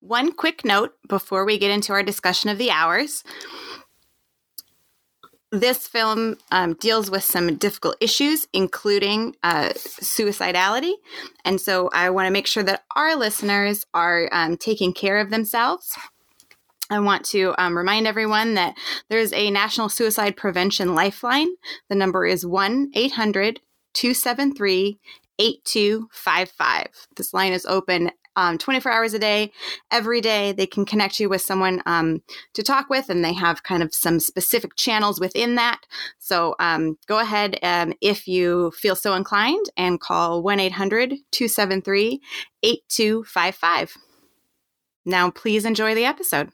One quick note before we get into our discussion of the hours. This film um, deals with some difficult issues, including uh, suicidality. And so I want to make sure that our listeners are um, taking care of themselves. I want to um, remind everyone that there's a National Suicide Prevention Lifeline. The number is 1 800 273 8255. This line is open um, 24 hours a day, every day. They can connect you with someone um, to talk with, and they have kind of some specific channels within that. So um, go ahead um, if you feel so inclined and call 1 800 273 8255. Now, please enjoy the episode.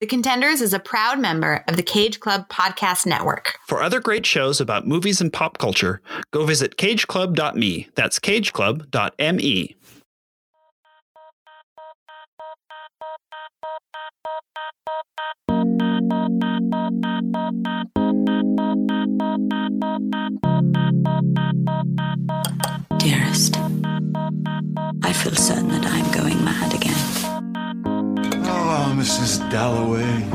The Contenders is a proud member of the Cage Club Podcast Network. For other great shows about movies and pop culture, go visit cageclub.me. That's cageclub.me. Dearest, I feel certain that I'm going mad again. Oh, Mrs. Dalloway.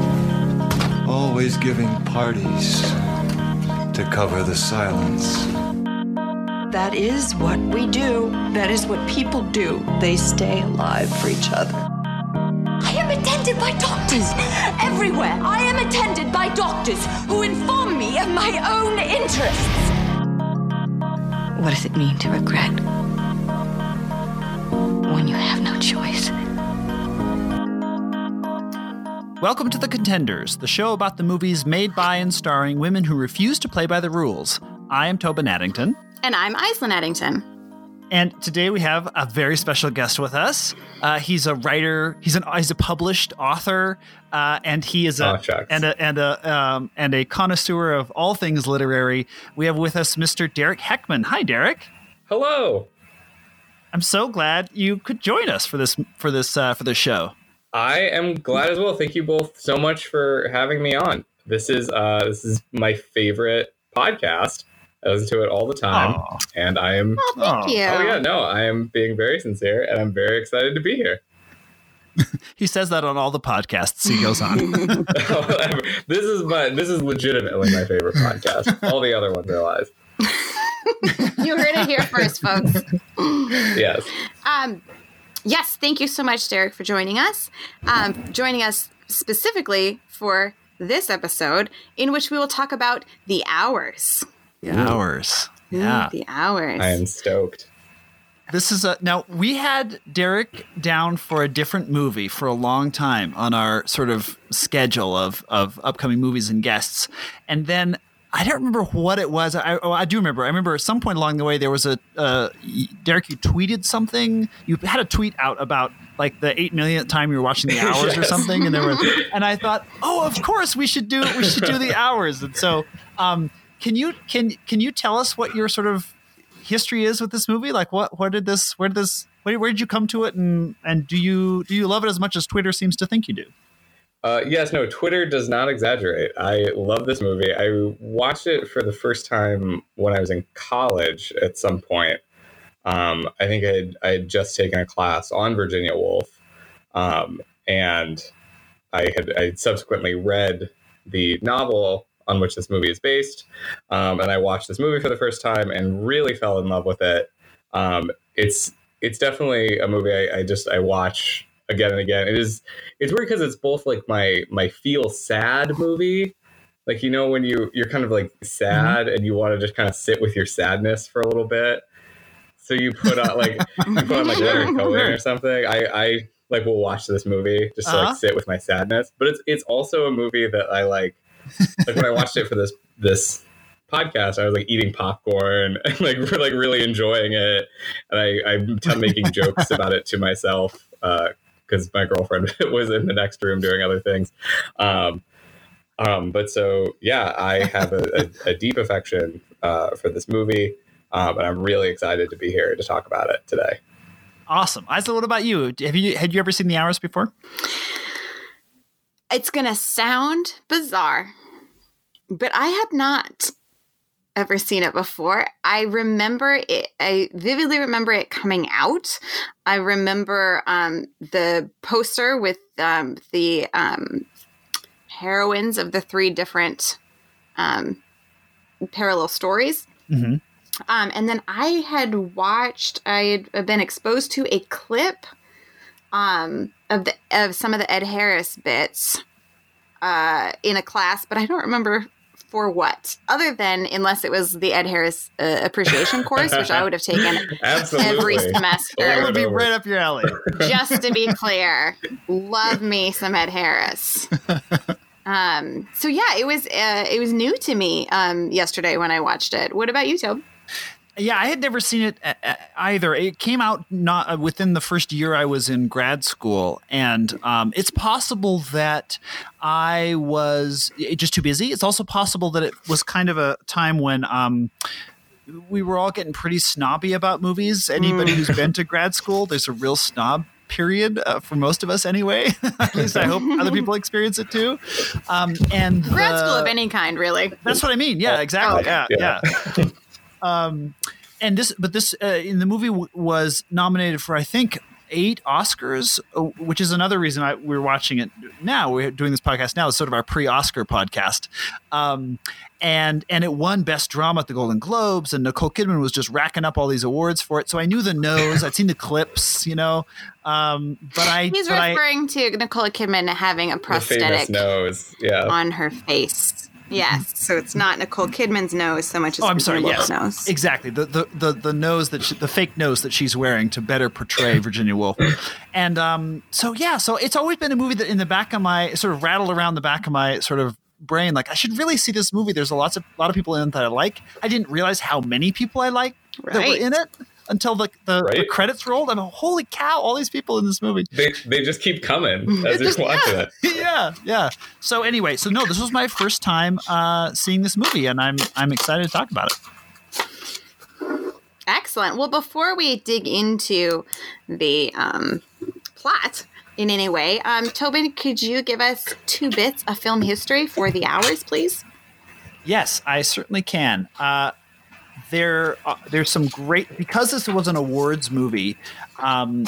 Always giving parties to cover the silence. That is what we do. That is what people do. They stay alive for each other. I am attended by doctors everywhere. I am attended by doctors who inform me of my own interests. What does it mean to regret when you have no choice? Welcome to The Contenders, the show about the movies made by and starring women who refuse to play by the rules. I am Tobin Addington. And I'm Aislinn Addington. And today we have a very special guest with us. Uh, he's a writer. He's an he's a published author, uh, and he is a Oh, and a and a um, and a connoisseur of all things literary. We have with us Mr. Derek Heckman. Hi, Derek. Hello. I'm so glad you could join us for this for this uh, for this show. I am glad as well. Thank you both so much for having me on. This is uh this is my favorite podcast. I listen to it all the time, Aw. and I am. Oh, thank Oh. you. Oh yeah, no, I am being very sincere, and I'm very excited to be here. He says that on all the podcasts he goes on. this is my this is legitimately my favorite podcast. All the other ones are lies. you heard it here first, folks. Yes. Um, yes, thank you so much, Derek, for joining us. Um, joining us specifically for this episode, in which we will talk about the hours. The hours. Ooh, Yeah. the hours. I am stoked. This is a now we had Derek down for a different movie for a long time on our sort of schedule of of upcoming movies and guests, and then I don't remember what it was. I oh, I do remember. I remember at some point along the way there was a uh, Derek. You tweeted something. You had a tweet out about like the eight millionth time you were watching the hours or something, and there was and I thought, oh, of course we should do we should do the hours. And so, um, can you can can you tell us what your sort of history is with this movie? Like, what where did this where did this where, where did you come to it, and and do you do you love it as much as Twitter seems to think you do? Uh, yes, no, Twitter does not exaggerate. I love this movie. I watched it for the first time when I was in college at some point. Um, I think I had, I had just taken a class on Virginia Woolf, um, and I had I had subsequently read the novel on which this movie is based, um, and I watched this movie for the first time and really fell in love with it. Um, it's it's definitely a movie I, I just I watch again and again. It is it's weird because it's both like my my feel sad movie. Like you know when you you're kind of like sad and you want to just kind of sit with your sadness for a little bit. So you put on like you put on like Leonard Cohen or something. I i like will watch this movie just to Uh-huh. like sit with my sadness. But it's it's also a movie that i like like when i watched it for this this podcast i was like eating popcorn and like re- like really enjoying it and i i'm t- making jokes about it to myself uh because my girlfriend was in the next room doing other things. Um, um, but so yeah, I have a, a, a deep affection uh, for this movie, um, and I'm really excited to be here to talk about it today. Awesome, Isla. What about you? Have you had you ever seen The Hours before? It's going to sound bizarre, but I had not ever seen it before. I remember it. I vividly remember it coming out. I remember um, the poster with um, the um, heroines of the three different um, parallel stories. Mm-hmm. Um, and then I had watched, I had been exposed to a clip um, of the of some of the Ed Harris bits uh, in a class, but I don't remember for what, other than unless it was the Ed Harris uh, appreciation course, which I would have taken every semester. That would be right up your alley. Just to be clear, love me some Ed Harris. Um, so yeah, it was uh, it was new to me um, yesterday when I watched it. What about you, Tob? Yeah, I had never seen it uh, uh, either. It came out not uh, within the first year I was in grad school, and um, it's possible that I was just too busy. It's also possible that it was kind of a time when. Um, we were all getting pretty snobby about movies. Anybody who's been to grad school, there's a real snob period uh, for most of us anyway. At least I hope other people experience it too. Um, and Grad the- school of any kind, really. that's what I mean. Yeah, exactly. okay. Yeah, Yeah. yeah. Um, and this, but this uh, in the movie w- was nominated for I think eight Oscars, uh, which is another reason I, we're watching it now. We're doing this podcast now. It's sort of our pre-Oscar podcast. Um, and and it won Best Drama at the Golden Globes, and Nicole Kidman was just racking up all these awards for it. So I knew the nose. I'd seen the clips, you know. Um, but I, He's but I, referring to Nicole Kidman having a prosthetic nose. Yeah. on her face. Yes, so it's not Nicole Kidman's nose so much as Oh, I'm sorry. Yes, nose. exactly. The, the the the nose that she, the fake nose that she's wearing to better portray Virginia Woolf, and um, so yeah, so it's always been a movie that in the back of my sort of rattled around the back of my sort of brain, like I should really see this movie. There's a lots of a lot of people in it that I like. I didn't realize how many people I like that were in it until the the, the credits rolled. I'm like, holy cow! All these people in this movie. They, they just keep coming as you're watching it. yeah, yeah. So anyway, so no, this was my first time uh, seeing this movie, and I'm I'm excited to talk about it. Excellent. Well, before we dig into the um, plot in any way, um, Tobin, could you give us two bits of film history for the hours, please? Yes, I certainly can. Uh, there, uh, there's some great because this was an awards movie. Um,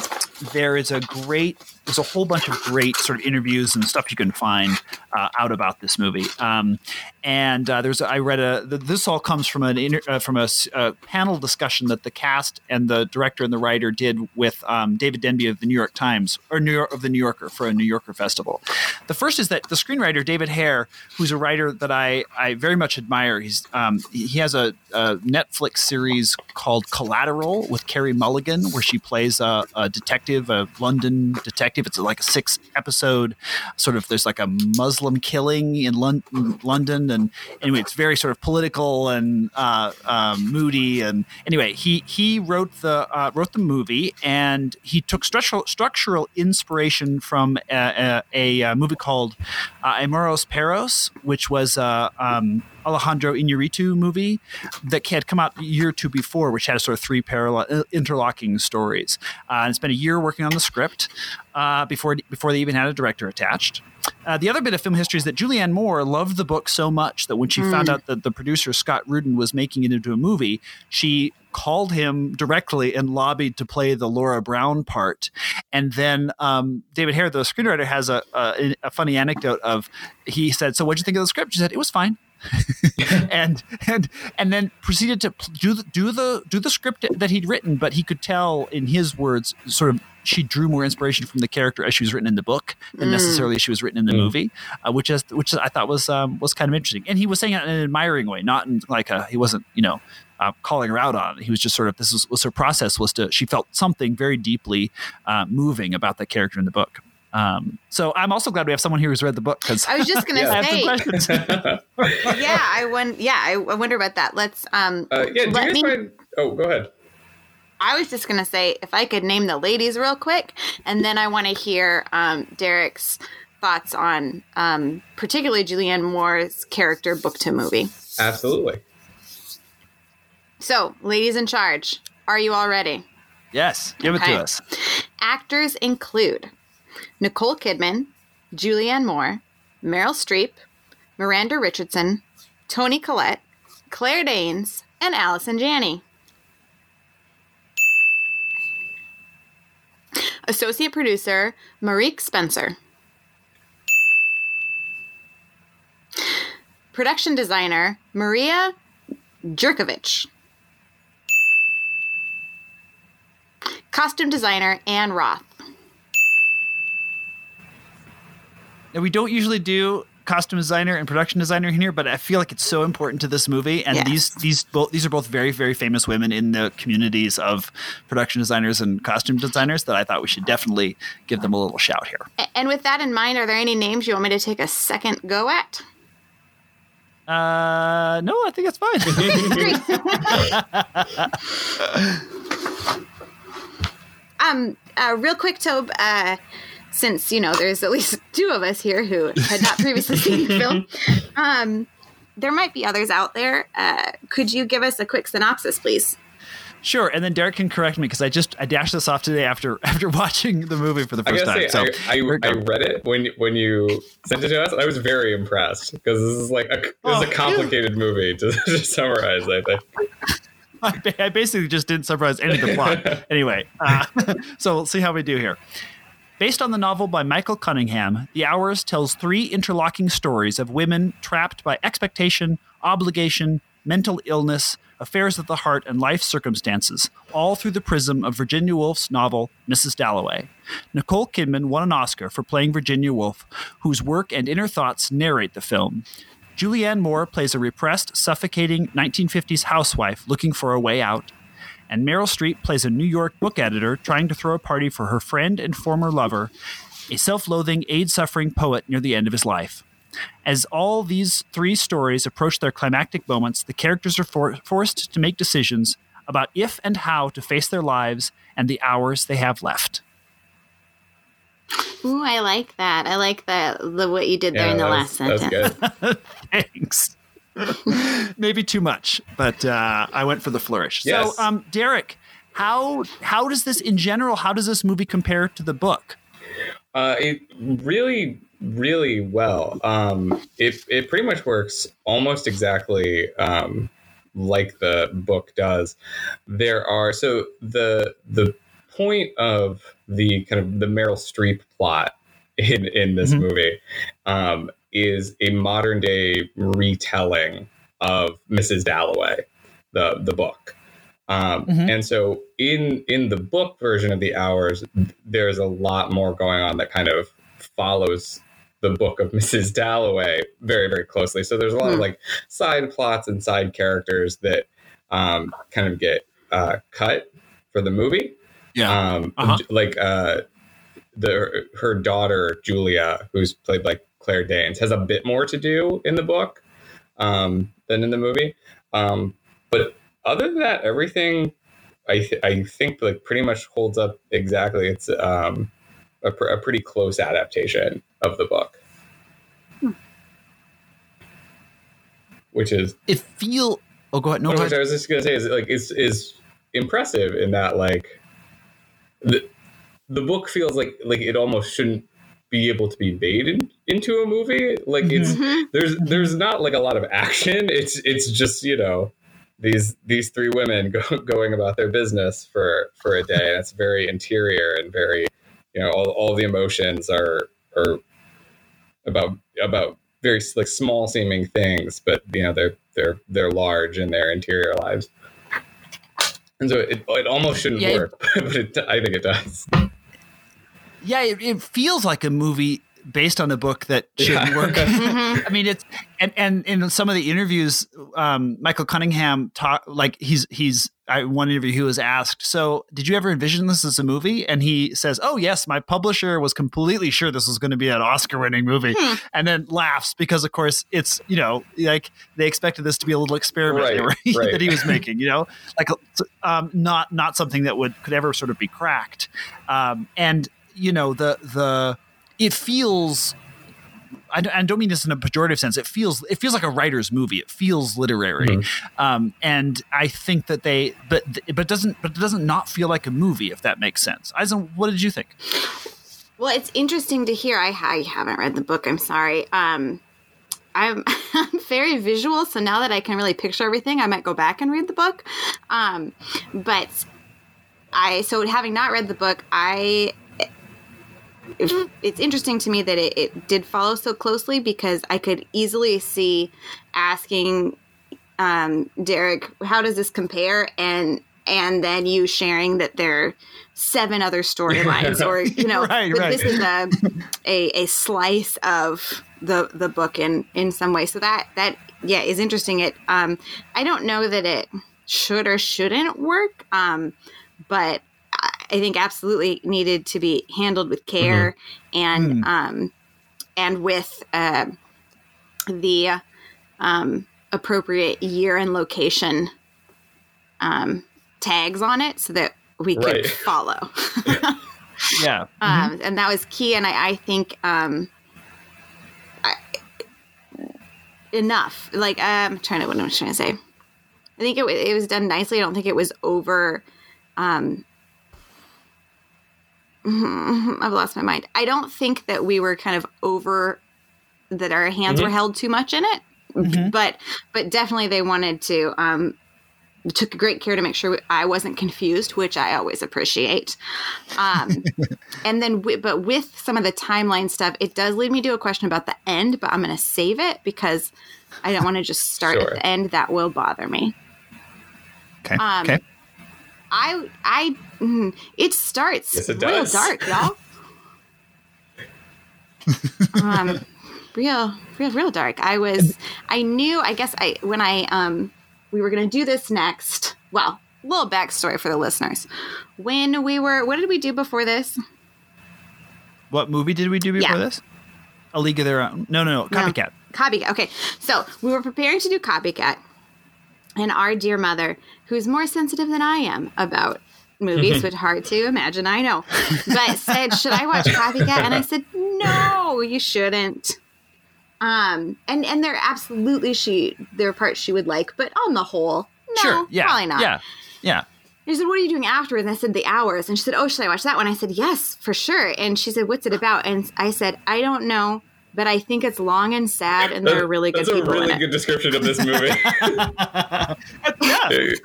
there is a great, there's a whole bunch of great sort of interviews and stuff you can find uh, out about this movie. Um, and uh, there's, I read a. th- This all comes from an inter, uh, from a, a panel discussion that the cast and the director and the writer did with um, David Denby of the New York Times or New York of the New Yorker for a New Yorker festival. The first is that the screenwriter David Hare, who's a writer that I I very much admire. He's um, he has a, a Netflix series called Collateral with Carey Mulligan, where she plays a, a detective, a London detective. It's like a six episode sort of. There's like a Muslim killing in Lon- London, and anyway, it's very sort of political and uh, um, moody. And anyway, he he wrote the uh, wrote the movie, and he took structural structural inspiration from a, a, a movie called uh, Amores Perros, which was uh, um, Alejandro Inarritu movie that had come out a year or two before, which had a sort of three parallel uh, interlocking stories. Uh, and it's been a year working on the script uh, before before they even had a director attached. Uh, the other bit of film history is that Julianne Moore loved the book so much that when she found out that the producer Scott Rudin was making it into a movie, she called him directly and lobbied to play the Laura Brown part. And then um, David Hare, the screenwriter, has a, a, a funny anecdote of he said, "So what'd you think of the script?" She said, "It was fine." and and and then proceeded to do the do the do the script that he'd written, but he could tell in his words, sort of, she drew more inspiration from the character as she was written in the book than necessarily as she was written in the movie, uh, which is which I thought was um, was kind of interesting. And he was saying it in an admiring way, not in like a he wasn't you know. Uh, calling her out on it. He was just sort of this was, was her process was to she felt something very deeply uh, moving about that character in the book. Um, so I'm also glad we have someone here who's read the book because I was just going to I say, some questions. yeah, I won. Yeah, I, I wonder about that. Let's. Um, Uh, yeah, let me. find? Oh, go ahead. I was just going to say if I could name the ladies real quick, and then I want to hear um, Derek's thoughts on um, particularly Julianne Moore's character book to movie. Absolutely. So, ladies in charge, are you all ready? yes, give it to us. Actors include Nicole Kidman, Julianne Moore, Meryl Streep, Miranda Richardson, Toni Collette, Claire Danes, and Allison Janney. Associate producer, Marique Spencer. Production designer, Maria Djurkovic. Costume designer, Anne Roth. Now, we don't usually do costume designer and production designer in here, but I feel like it's so important to this movie. And Yes. these these both these are both very very famous women in the communities of production designers and costume designers that I thought we should definitely give them a little shout here. And with that in mind, are there any names you want me to take a second go at? Uh, no, I think that's fine. Um, uh, real quick, Tobe, uh, since you know there's at least two of us here who had not previously seen the film, um, there might be others out there. Uh, could you give us a quick synopsis, please? sure, and then Derek can correct me because I just I dashed this off today after after watching the movie for the first gotta time. say, so I, I, I read it when when you sent it to us. I was very impressed because this is like a, this Oh, is a complicated movie to, to summarize. I think. I I basically just didn't summarize any of the plot. anyway, uh, so we'll see how we do here. Based on the novel by Michael Cunningham, The Hours tells three interlocking stories of women trapped by expectation, obligation, mental illness, affairs of the heart, and life circumstances, all through the prism of Virginia Woolf's novel, Mrs. Dalloway. Nicole Kidman won an Oscar for playing Virginia Woolf, whose work and inner thoughts narrate the film. Julianne Moore plays a repressed, suffocating 1950s housewife looking for a way out. And Meryl Streep plays a New York book editor trying to throw a party for her friend and former lover, a self loathing, AIDS suffering poet near the end of his life. As all these three stories approach their climactic moments, the characters are for- forced to make decisions about if and how to face their lives and the hours they have left. Ooh, I like that. I like the, the what you did there Yeah, in the that last sentence. that was good. Thanks. Maybe too much, but uh, I went for the flourish. Yes. So, um, Derek, how how does this in general? How does this movie compare to the book? Uh, it really, really well. Um, it it pretty much works almost exactly um, like the book does. There are so the the point of the kind of the Meryl Streep plot in in this Mhm. movie um, is a modern day retelling of Mrs. Dalloway, the the book. Um, Mhm. And so in in the book version of the hours, there's a lot more going on that kind of follows the book of Mrs. Dalloway very very closely. So there's a lot of Hmm. like side plots and side characters that um, kind of get uh, cut for the movie. Um, Uh-huh. like uh, the her daughter Julia, who's played by Claire Danes, has a bit more to do in the book um, than in the movie. Um, but other than that, everything I th- I think like pretty much holds up exactly. It's um, a, pr- a pretty close adaptation of the book, which is It feel. Oh, go ahead. No, no, which I was just gonna say is like is is impressive in that like the the book feels like like it almost shouldn't be able to be made in, into a movie. Like it's Mhm. there's there's not like a lot of action. It's it's just you know these these three women go, going about their business for for a day, and it's very interior and very you know all all the emotions are are about about very like small seeming things, but you know they're they're they're large in their interior lives. And so it, it almost shouldn't Yeah, work, but it, I think it does. Yeah, it, it feels like a movie based on a book that shouldn't Yeah. work. Mhm. I mean, it's and and in some of the interviews, um, Michael Cunningham talk like he's he's I one interview he was asked, so did you ever envision this as a movie? And he says, oh yes, my publisher was completely sure this was going to be an Oscar-winning movie, Hmm. and then laughs because of course it's you know like they expected this to be a little experiment Right, were- right. that he was making, you know, like um, not not something that would could ever sort of be cracked, um, and you know the the it feels I don't, I don't mean this in a pejorative sense. It feels it feels like a writer's movie. It feels literary, Mm-hmm. um, and I think that they but but it doesn't but it doesn't not feel like a movie if that makes sense. Aislinn, what did you think? Well, it's interesting to hear. I, I haven't read the book. I'm sorry. Um, I'm, I'm very visual, so now that I can really picture everything, I might go back and read the book. Um, but I so having not read the book, I it's interesting to me that it, it did follow so closely because I could easily see asking um, Derek, "How does this compare?" and and then you sharing that there are seven other storylines, or you know, Right, right. this is a, a a slice of the the book in in some way. So that that yeah is interesting. It um I don't know that it should or shouldn't work, um, but I I think absolutely needed to be handled with care and um and with uh, the um, appropriate year and location um, tags on it so that we could Right. follow. Yeah. um, and that was key. And I, I think um, I, enough. Like I'm trying to what am I trying to say? I think it, it was done nicely. I don't think it was over. Um, I've lost my mind. I don't think that we were kind of over that our hands were held too much in it, but but definitely they wanted to. Um, took great care to make sure I wasn't confused, which I always appreciate. Um, and then, wi- but with some of the timeline stuff, it does lead me to a question about the end, but I'm going to save it because I don't want to just start Sure. at the end. That will bother me. Okay. Um, okay. I, I, mm, it starts Yes, it real does. dark, y'all. um, real, real, real dark. I was, I knew, I guess I, when I, um, we were going to do this next, well, little backstory for the listeners. When we were, what did we do before this? What movie did we do before Yeah. this? A League of Their Own. No, no, no. Copycat. Copycat. Okay. So we were preparing to do Copycat. And our dear mother, who's more sensitive than I am about movies, which hard to imagine, I know, but said, Should I watch Copycat? And I said, No, you shouldn't. Um, and and there absolutely she there are parts she would like, but on the whole, no, Sure. Yeah. probably not. Yeah. Yeah. I said, What are you doing afterwards? And I said, The hours. And she said, Oh, should I watch that one? I said, Yes, for sure. And she said, What's it about? And I said, I don't know, but I think it's long and sad, and there are really good That's a really in it. good description of this movie. Yeah.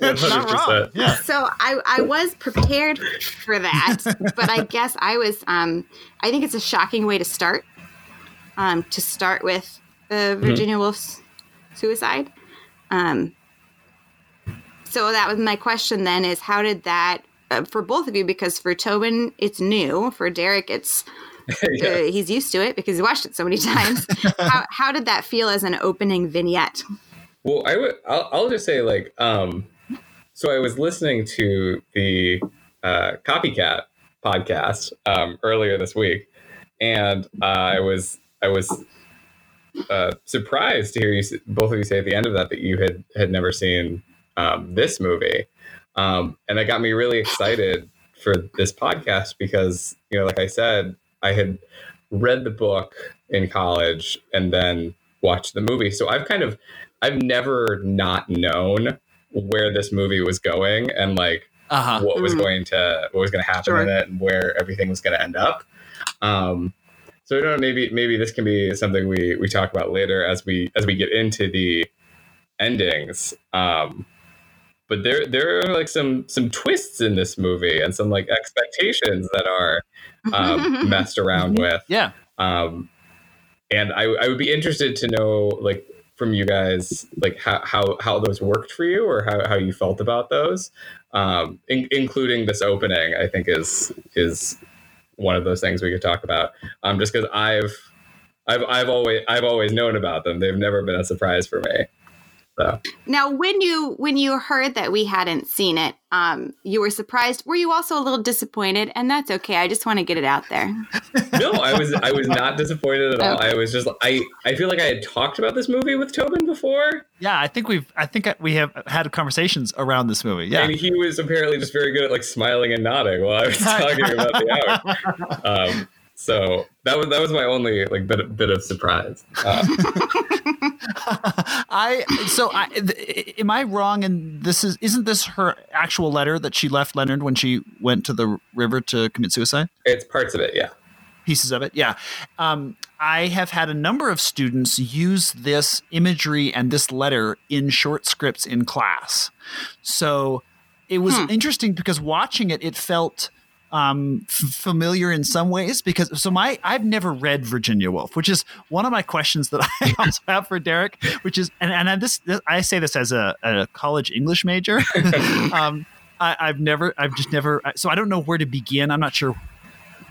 One hundred percent. Yeah. So I, I was prepared for that, but I guess I was. Um, I think it's a shocking way to start. Um, to start with the Virginia Woolf's suicide. Um, so that was my question. Then is how did that uh, for both of you? Because for Tobin, it's new. For Derek, it's Yeah. he's used to it because he watched it so many times. how, how did that feel as an opening vignette? Well, I would. I'll, I'll just say like, um, so I was listening to the uh, Copycat podcast um, earlier this week, and uh, I was I was uh, surprised to hear you both of you say at the end of that that you had had never seen um, this movie, um, and that got me really excited for this podcast because you know, like I said, I had read the book in college and then watched the movie, so I've kind of I've never not known where this movie was going and like Uh huh. what was Mhm. going to what was going to happen Sure. in it and where everything was going to end up. Um, so I don't know. Maybe maybe this can be something we we talk about later as we as we get into the endings. Um, but there there are like some some twists in this movie and some like expectations that are um, messed around with. Yeah. Um, and I, I would be interested to know, like, from you guys, like how, how, how those worked for you or how, how you felt about those, um, in, including this opening. I think is is one of those things we could talk about. Um, just because I've I've I've always I've always known about them. They've never been a surprise for me. So Now, when you when you heard that we hadn't seen it, um, you were surprised. Were you also a little disappointed? And that's okay. I just want to get it out there. no, I was I was not disappointed at all. Okay. I was just I I feel like I had talked about this movie with Tobin before. Yeah. I think we've. I think we have had conversations around this movie. Yeah. And he was apparently just very good at like smiling and nodding while I was talking about the hour. Um, so that was that was my only like bit bit of surprise. Uh, I so I th- am I wrong? And this is isn't this her actual letter that she left Leonard when she went to the river to commit suicide? it's parts of it, yeah. pieces of it. Yeah. Um, I have had a number of students use this imagery and this letter in short scripts in class. So it was interesting because watching it, it felt um, f- familiar in some ways because so my I've never read Virginia Woolf, which is one of my questions that I also have for Derek, which is and and this, this I say this as a, a college English major. um, I, I've never I've just never so I don't know where to begin. I'm not sure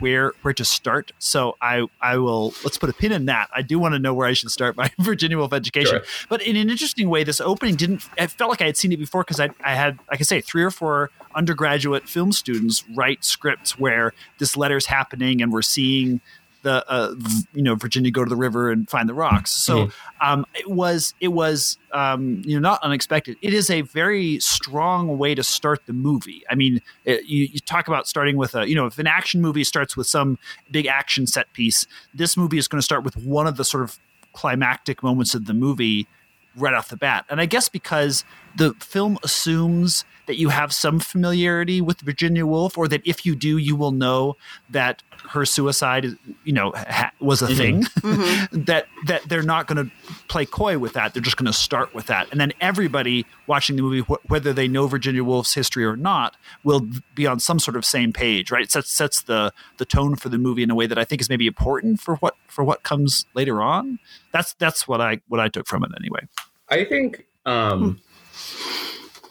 where where to start. So I I will let's put a pin in that. I do want to know where I should start my Virginia Woolf education. Sure. But in an interesting way, this opening didn't. I felt like I had seen it before because I I had like I say three or four undergraduate film students write scripts where this letter's happening and we're seeing the uh, you know Virginia go to the river and find the rocks. So um, it was it was um, you know not unexpected. It is a very strong way to start the movie. I mean, it, you, you talk about starting with a you know if an action movie starts with some big action set piece, this movie is going to start with one of the sort of climactic moments of the movie right off the bat. And I guess because the film assumes that you have some familiarity with Virginia Woolf, or that if you do, you will know that her suicide, you know, ha- was a mm-hmm. thing. Mm-hmm. that that they're not going to play coy with that. They're just going to start with that, and then everybody watching the movie, wh- whether they know Virginia Woolf's history or not, will be on some sort of same page. Right? It sets sets the the tone for the movie in a way that I think is maybe important for what for what comes later on. That's that's what I what I took from it anyway. I think um, hmm.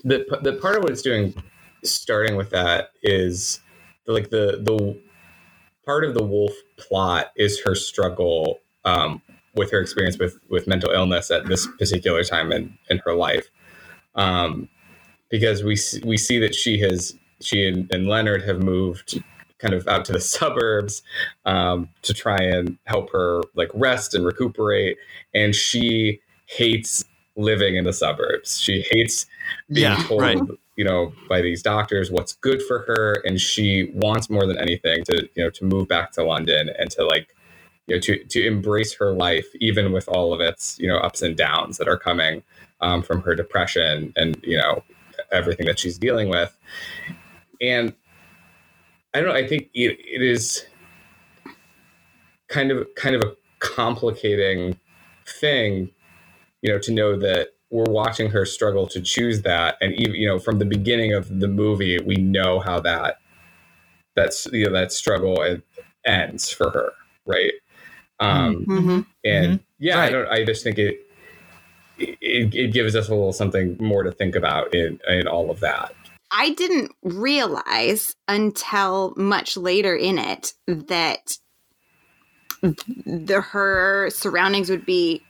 The the part of what it's doing, starting with that, is like the the part of the Woolf plot is her struggle um, with her experience with with mental illness at this particular time in in her life, um, because we we see that she has she and, and Leonard have moved kind of out to the suburbs um, to try and help her like rest and recuperate, and she hates living in the suburbs. She hates being Yeah, told, right. you know, by these doctors what's good for her, and she wants more than anything to, you know, to move back to London and to like, you know, to to embrace her life, even with all of its, you know, ups and downs that are coming um, from her depression and you know everything that she's dealing with, and I don't know. I think it, it is kind of kind of a complicating thing you know, to know that we're watching her struggle to choose that, and even you know, from the beginning of the movie, we know how that that's you know that struggle ends for her, right? Um, Mm-hmm. and yeah, I don't. I just think it, it it gives us a little something more to think about in in all of that. I didn't realize until much later in it that the her surroundings would be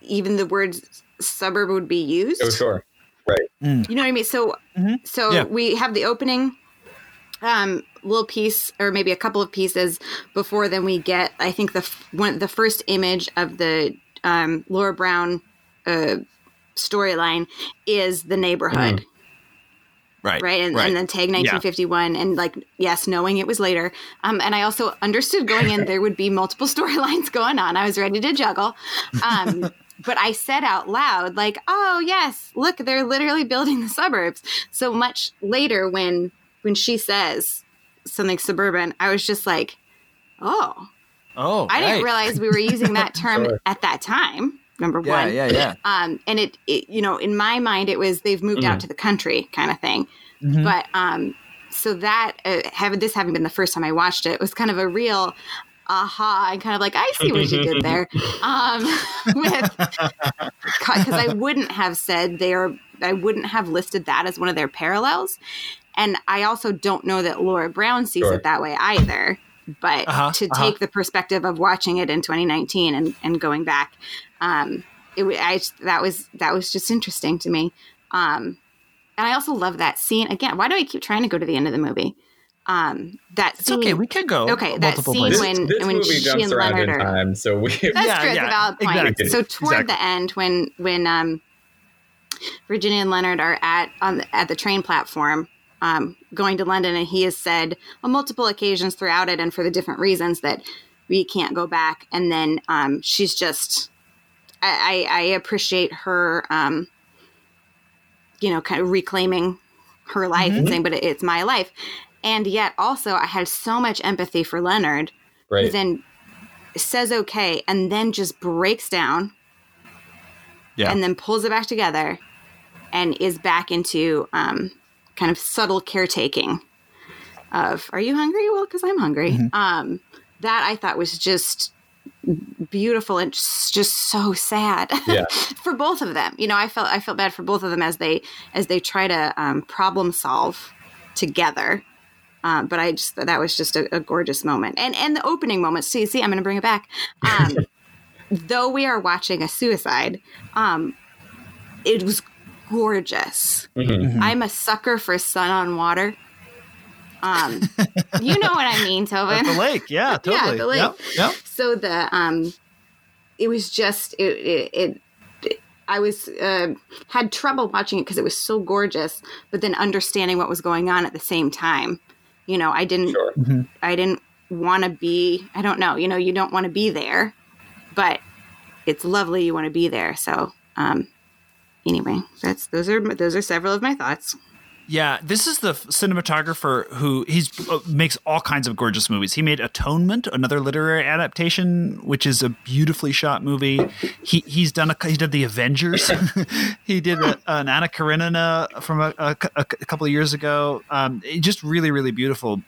even the words suburb would be used. Oh, sure, right? You know what I mean? So Mhm. so Yeah. we have the opening um little piece or maybe a couple of pieces before then we get I think the f- one the first image of the um Laura Brown uh storyline is the neighborhood Right. right and, and then tag 1951 and like yes knowing it was later um and i also understood going in there would be multiple storylines going on i was ready to juggle um but i said out loud like oh yes look they're literally building the suburbs so much later when when she says something suburban i was just like oh Oh, i didn't realize we were using that term at that time number Yeah, one yeah, yeah. um, and it, it, you know, in my mind, it was they've moved out to the country kind of thing. Mhm. But um, so that uh, having this having been the first time I watched it was kind of a real aha and kind of like I see what you did there. Um, with because I wouldn't have said they are, I wouldn't have listed that as one of their parallels. And I also don't know that Laura Brown sees Sure. it that way either. But Uh-huh, to uh-huh. take the perspective of watching it in 2019 and, and going back, um, it I that was that was just interesting to me. Um, and I also love that scene again. Why do I keep trying to go to the end of the movie? Um, that It's scene. okay. We can go. Okay, that scene places. when- this when movie she jumps and around in Leonard are- time, so we That's Yeah, true. It's yeah, a valid point. exactly, So toward exactly. the end, when when um, Virginia and Leonard are at on the, at the train platform, um, going to London, and he has said on multiple occasions throughout it, and for the different reasons that we can't go back. And then um, she's just, I, I, I appreciate her, um, you know, kind of reclaiming her life and saying, "But it, it's my life." And yet also I had so much empathy for Leonard, who then says okay, and then just breaks down, Yeah. and then pulls it back together, and is back into um, kind of subtle caretaking of "Are you hungry? Well, because I'm hungry." Um, that I thought was just beautiful and just, just so sad Yeah. for both of them. You know, I felt I felt bad for both of them as they as they try to um, problem solve together. Um, but I just that was just a, a gorgeous moment, and and the opening moment. See, see, I'm going to bring it back. Um, though we are watching a suicide, um, it was gorgeous. Mhm. I'm a sucker for sun on water. Um, you know what I mean, Tobin. At the lake, yeah, Yeah, totally. the lake. Yep, yep. so the um it was just it it, it, it I was uh, had trouble watching it because it was so gorgeous, but then understanding what was going on at the same time. You know, I didn't Sure. I didn't want to be. I don't know. You know, you don't want to be there, but it's lovely. You want to be there. So, um, anyway, that's those are those are several of my thoughts. Yeah, this is the cinematographer who he's uh, makes all kinds of gorgeous movies. He made Atonement, another literary adaptation, which is a beautifully shot movie. He he's done a he did the Avengers. he did a, an Anna Karenina from a, a, a couple of years ago. Um, just really really beautiful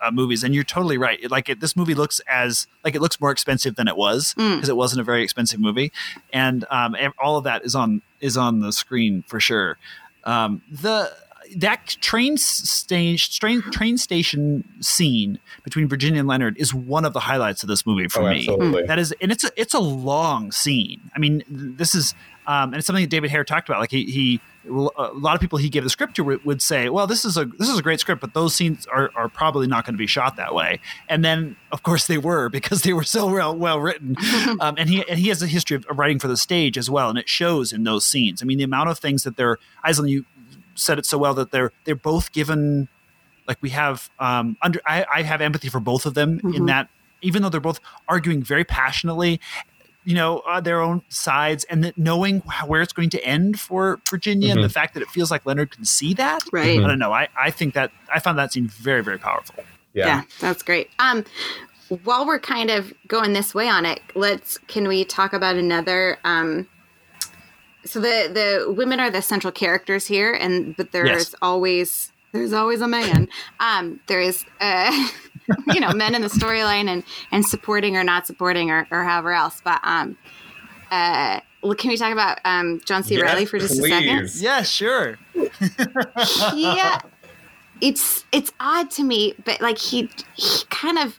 uh, movies. And you're totally right. Like it, this movie looks as like it looks more expensive than it was because it wasn't a very expensive movie, and um, all of that is on is on the screen for sure. Um, the that train stage train train station scene between Virginia and Leonard is one of the highlights of this movie for Oh, me. absolutely. That is, and it's a it's a long scene. I mean, this is um, and it's something that David Hare talked about. Like he he a lot of people he gave the script to would, say, well, this is a this is a great script, but those scenes are, are probably not going to be shot that way. And then, of course, they were because they were so well well written. um, and he and he has a history of writing for the stage as well, and it shows in those scenes. I mean, the amount of things that they're Aislinn, you said it so well that they're they're both given like we have um under I, I have empathy for both of them in that even though they're both arguing very passionately you know uh, their own sides and that knowing wh- where it's going to end for virginia and the fact that it feels like leonard can see that Right. i don't know i i think that i found that scene very very powerful Yeah. yeah, that's great. Um, while we're kind of going this way on it, let's can we talk about another? Um, so the the women are the central characters here, and but there's Yes. always there's always a man. Um, there is uh, you know men in the storyline and and supporting or not supporting or, or however else. But um, uh, well, can we talk about um John C. Yes, Reilly for just a second? please. yeah sure yeah it's it's odd to me but like he he kind of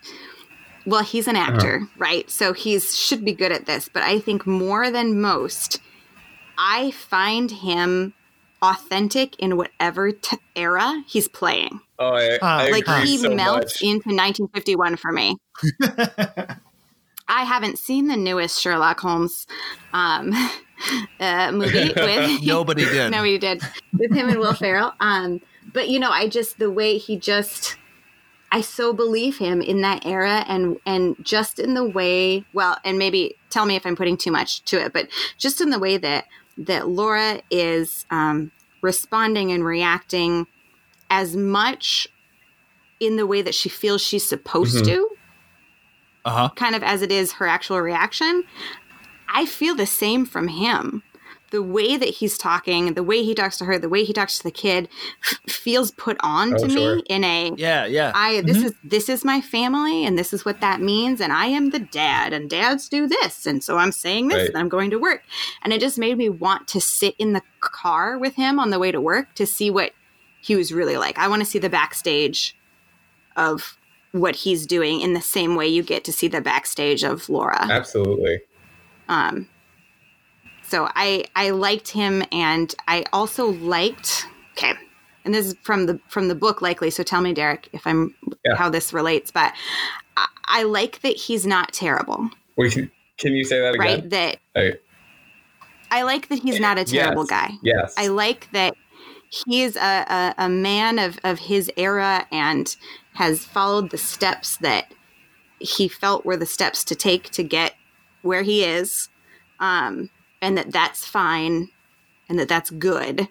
well he's an actor right so he's should be good at this but i think more than most i find him authentic in whatever t- era he's playing Oh, I, I like agree he so melts much. into 1951 for me. I haven't seen the newest sherlock holmes um, uh, movie with nobody did. Nobody did. With him and Will Ferrell. Um, but you know, I just the way he just, I so believe him in that era, and and just in the way, well, and maybe tell me if I'm putting too much to it, but just in the way that that Laura is um, responding and reacting as much in the way that she feels she's supposed to, uh-huh kind of as it is her actual reaction. I feel the same from him. The way that he's talking, the way he talks to her, the way he talks to the kid f- feels put on Oh, to sure. me in a yeah yeah I this is this is my family and this is what that means and I am the dad and dads do this and so I'm saying this Right. and I'm going to work and it just made me want to sit in the car with him on the way to work to see what he was really like. I want to see the backstage of what he's doing in the same way you get to see the backstage of Laura. Absolutely. Um, so I I liked him, and I also liked. Okay, and this is from the from the book, likely. So tell me, Derek, if I'm Yeah. how this relates. But I, I like that he's not terrible, Wait, can, can you say that again? right? That I, I like that he's not a terrible yes. guy. Yes. I like that he is a, a, a man of, of his era and has followed the steps that he felt were the steps to take to get where he is, um, and that that's fine and that that's good.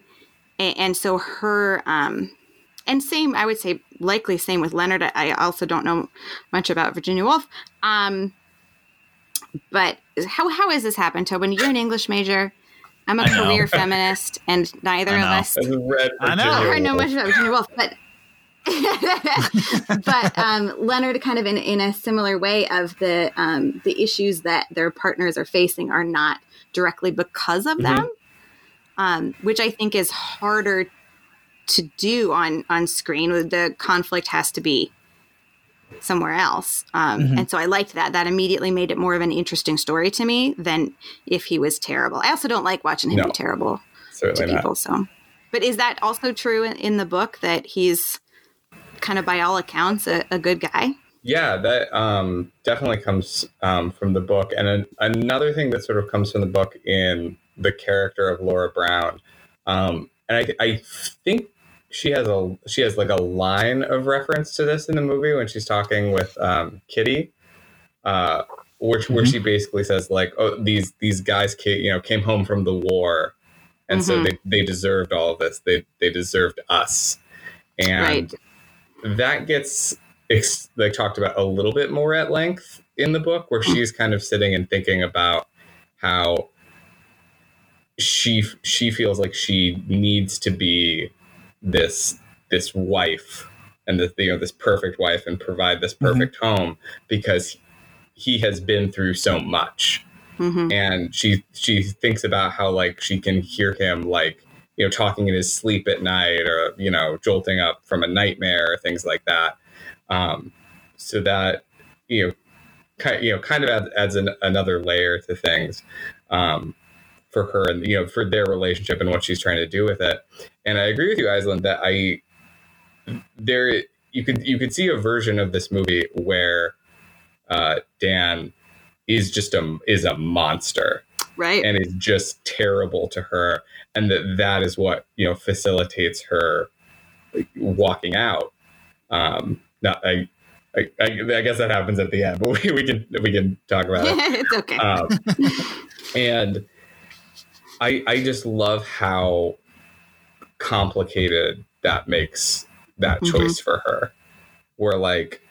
And, and so her um, and same, I would say, likely same with Leonard. I also don't know much about Virginia Woolf. Um, but how how has this happened, Tobin? You're an English major. I'm a career feminist, and neither of us. I've read I know. I know much about Virginia Woolf, but but um, Leonard, kind of in, in a similar way, of the um, the issues that their partners are facing are not directly because of them, um, which I think is harder to do on on screen. The conflict has to be somewhere else, um, and so I liked that. That immediately made it more of an interesting story to me than if he was terrible. I also don't like watching him No. be terrible to people. not. So, but is that also true in, in the book that he's kind of by all accounts a, a good guy? Yeah, that um, definitely comes um, from the book. And an, another thing that sort of comes from the book in the character of Laura Brown, um, and I, I think she has a she has like a line of reference to this in the movie when she's talking with um, Kitty, uh, where, where she basically says like, "Oh, these these guys, ca- you know, came home from the war, and so Mhm. they, they deserved all of this. They they deserved us." And Right. that gets ex- like talked about a little bit more at length in the book where she's kind of sitting and thinking about how she she feels like she needs to be this this wife and this you know this perfect wife and provide this perfect home because he has been through so much. Hmm and she she thinks about how like she can hear him like you know talking in his sleep at night or you know jolting up from a nightmare or things like that. Um so that you know kind you know kind of adds, adds an, another layer to things. Um for her and you know for their relationship and what she's trying to do with it. And i agree with you Aislinn that i there you could you could see a version of this movie where uh dan is just a is a monster. Right. and is just terrible to her. And that that is what you know facilitates her walking out. Um not I, I i guess that happens at the end but we, we can we can talk about it. It's okay. um, and I I just love how complicated that makes that Mhm. choice for her. Where like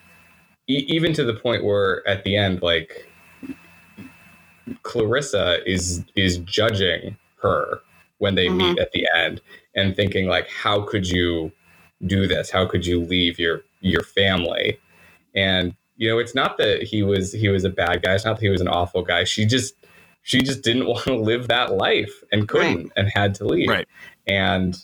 e- even to the point where at the end like Clarissa is is judging her when they meet at the end and thinking like how could you do this? How could you leave your your family? And you know it's not that he was he was a bad guy. It's not that he was an awful guy. She just she just didn't want to live that life and couldn't Right. and had to leave Right. and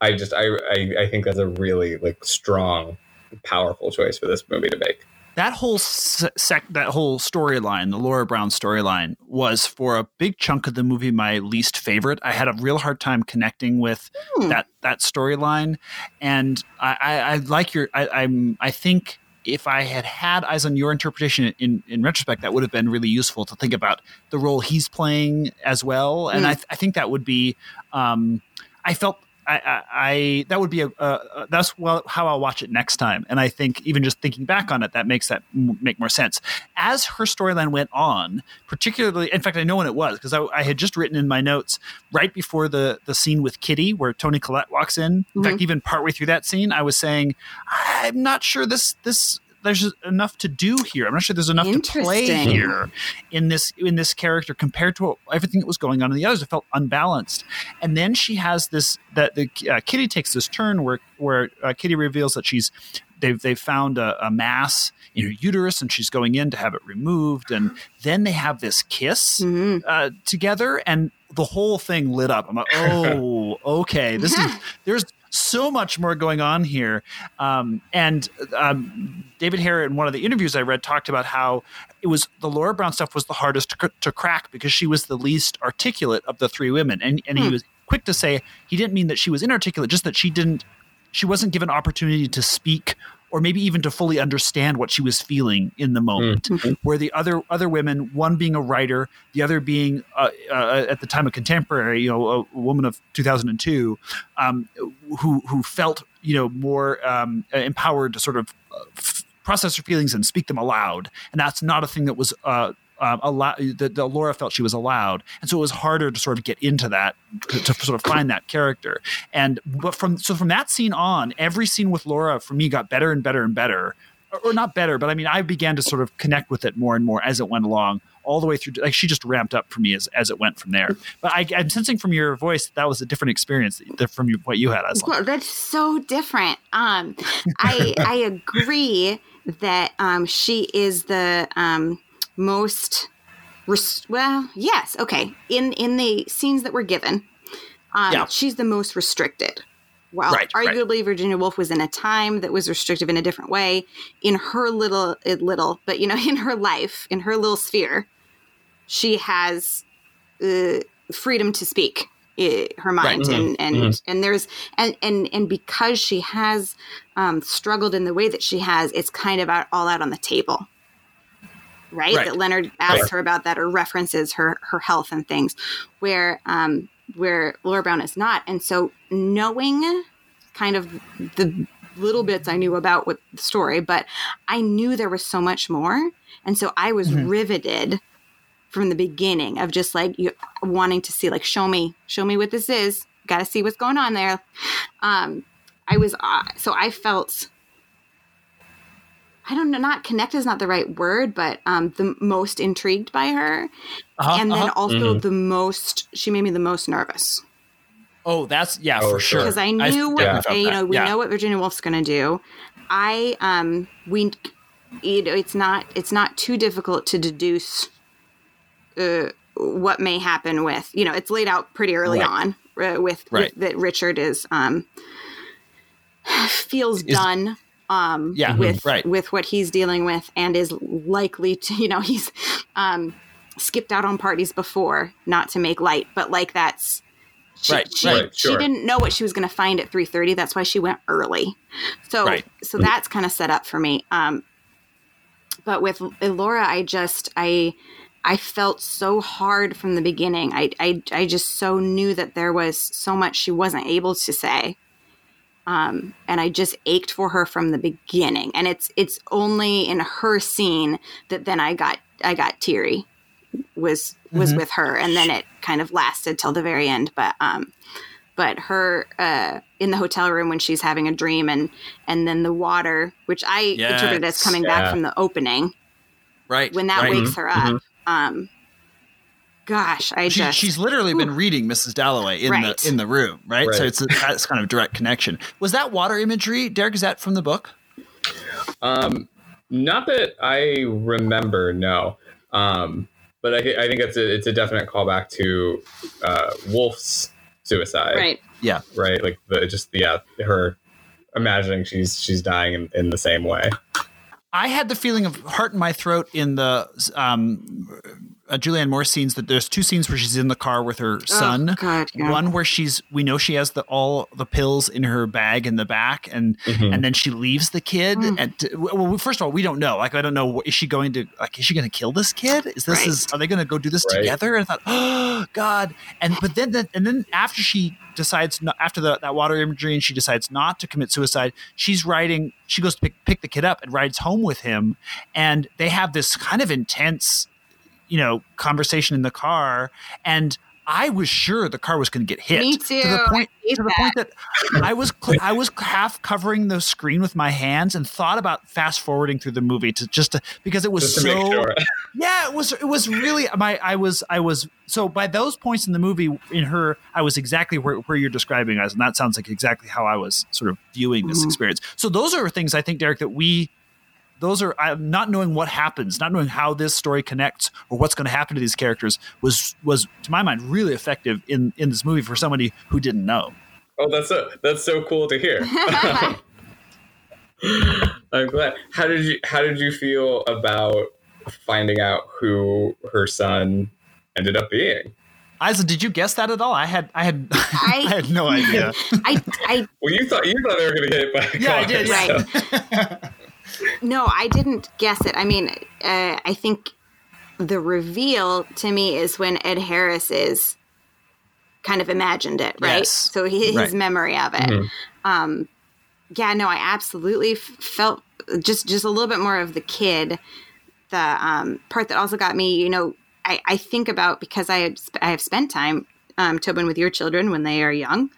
i just I, I i think that's a really like strong powerful choice for this movie to make that whole sec, that whole storyline, the Laura Brown storyline, was for a big chunk of the movie my least favorite. I had a real hard time connecting with Hmm. that that storyline, and I, I, I like your. I, I'm. I think if I had had eyes on your interpretation in in retrospect, that would have been really useful to think about the role he's playing as well, and Hmm. I, th- I think that would be. Um, I felt I, I, I that would be a uh, that's well how I'll watch it next time, and I think even just thinking back on it, that makes that m- make more sense. As her storyline went on, particularly, in fact, I know when it was because I, I had just written in my notes right before the the scene with Kitty, where Toni Collette walks in. In fact, even partway through that scene, I was saying, I'm not sure this this there's enough to do here. I'm not sure there's enough to play here in this in this character compared to everything that was going on in the others. It felt unbalanced. And then she has this that the uh, Kitty takes this turn where where uh, Kitty reveals that she's they've they've found a, a mass in her uterus and she's going in to have it removed. And then they have this kiss Mhm. uh, together, and the whole thing lit up. I'm like, oh, okay, this is there's so much more going on here. Um, and um, David Hare, in one of the interviews I read, talked about how it was the Laura Brown stuff was the hardest to, to crack because she was the least articulate of the three women, and and he was quick to say he didn't mean that she was inarticulate, just that she didn't she wasn't given opportunity to speak or maybe even to fully understand what she was feeling in the moment. Where the other other women one being a writer the other being uh, uh, at the time a contemporary you know a woman of 2002 um, who who felt you know more um, empowered to sort of uh, f- process her feelings and speak them aloud. And that's not a thing that was uh, um, allow that, Laura felt she was allowed, and so it was harder to sort of get into that to, to sort of find that character. And but from so from that scene on, every scene with Laura for me got better and better and better, or, or not better, but I mean I began to sort of connect with it more and more as it went along. All the way through, like she just ramped up for me as, as it went from there. But I, I'm sensing from your voice that, that was a different experience from you, what you had. Aislinn. Well, that's so different. Um, I I agree that um, she is the um, most res- well, yes, okay. In in the scenes that were given, um, Yeah. she's the most restricted. Well, Right, right. arguably, Virginia Woolf was in a time that was restrictive in a different way. In her little, uh, little, but you know, in her life, in her little sphere, she has uh, freedom to speak uh, her mind, and and and there's and and and because she has um, struggled in the way that she has, it's kind of out, all out on the table right? Right. That Leonard asks her about that or references her her health and things, where um where Laura Brown is not. And so knowing kind of the little bits I knew about with the story, but I knew there was so much more, and so I was riveted from the beginning of just like you wanting to see like show me show me what this is got to see what's going on there um i was uh, so i felt I don't know, not connect is not the right word, but um, the most intrigued by her. Uh-huh, and then uh-huh. also the most, she made me the most nervous. Oh, that's yeah, Oh, for sure. sure. Because I knew what, definitely felt you know, we Yeah. know what Virginia Woolf's going to do. I, um, we, you know, it's not, it's not too difficult to deduce uh, what may happen with, you know, it's laid out pretty early Right. on uh, with, Right. with that Richard is, um, feels Is- done um Yeah, with right. with what he's dealing with and is likely to you know he's um skipped out on parties before not to make light but like that's she, Right, she, right, she sure. didn't know what she was going to find at 3.30 that's why she went early. So Right. so that's kind of set up for me. Um but with laura i just i i felt so hard from the beginning. I i, I just so knew that there was so much she wasn't able to say um, and I just ached for her from the beginning. And it's it's only in her scene that then I got I got teary was was with her, and then it kind of lasted till the very end. But um, but her uh, in the hotel room when she's having a dream, and and then the water, which I interpreted as coming Yeah. back from the opening right when that right. wakes her up. Um, gosh, I She, just she's literally been reading Mrs. Dalloway in Right. the in the room, right? So Right. it's a, that's kind of a direct connection. Was that water imagery, Derek? Is that from the book? Um, not that I remember, no. Um, but I, thi- I think it's a it's a definite callback to uh, Woolf's suicide, right. Yeah, Right, like the just yeah, her imagining she's she's dying in, in the same way. I had the feeling of heart in my throat in the um, uh, Julianne Moore scenes that there's two scenes where she's in the car with her son. Oh, God, yeah. One where she's we know she has the all the pills in her bag in the back, and Mm-hmm. and then she leaves the kid. Mm. And well, first of all, we don't know. Like I don't know. Is she going to like? Is she going to kill this kid? Is this Right. is? Are they going to go do this Right. together? And I thought, oh God. And but then the, and then after she decides not, after the, that water imagery and she decides not to commit suicide, she's riding. She goes to pick, pick the kid up and rides home with him, and they have this kind of intense you know conversation in the car and I was sure the car was going to get hit. Me To the point, I to the point that I was cl- I was half covering the screen with my hands and thought about fast forwarding through the movie to just to, because it was Just so sure. yeah, it was it was really my I was I was so by those points in the movie in her I was exactly where, where you're describing us and that sounds like exactly how I was sort of viewing this experience. So those are things I think Derek that we those are I, not knowing what happens, not knowing how this story connects or what's going to happen to these characters was was to my mind really effective in in this movie for somebody who didn't know. Oh, that's so that's so cool to hear. I'm glad. How did you How did you feel about finding out who her son ended up being? Isa, did you guess that at all? I had I had I, I- had no idea. I, I Well, you thought you thought they were going to get hit by a Yeah, I car, did, Right. No, I didn't guess it. I mean, uh, I think the reveal to me is when Ed Harris is kind of imagined it, right? Yes. So he, his Right. memory of it. Um, yeah, no, I absolutely f- felt just just a little bit more of the kid the um, part that also got me, you know, I, I think about because I had sp- I have spent time, um, Tobin, with your children when they are young,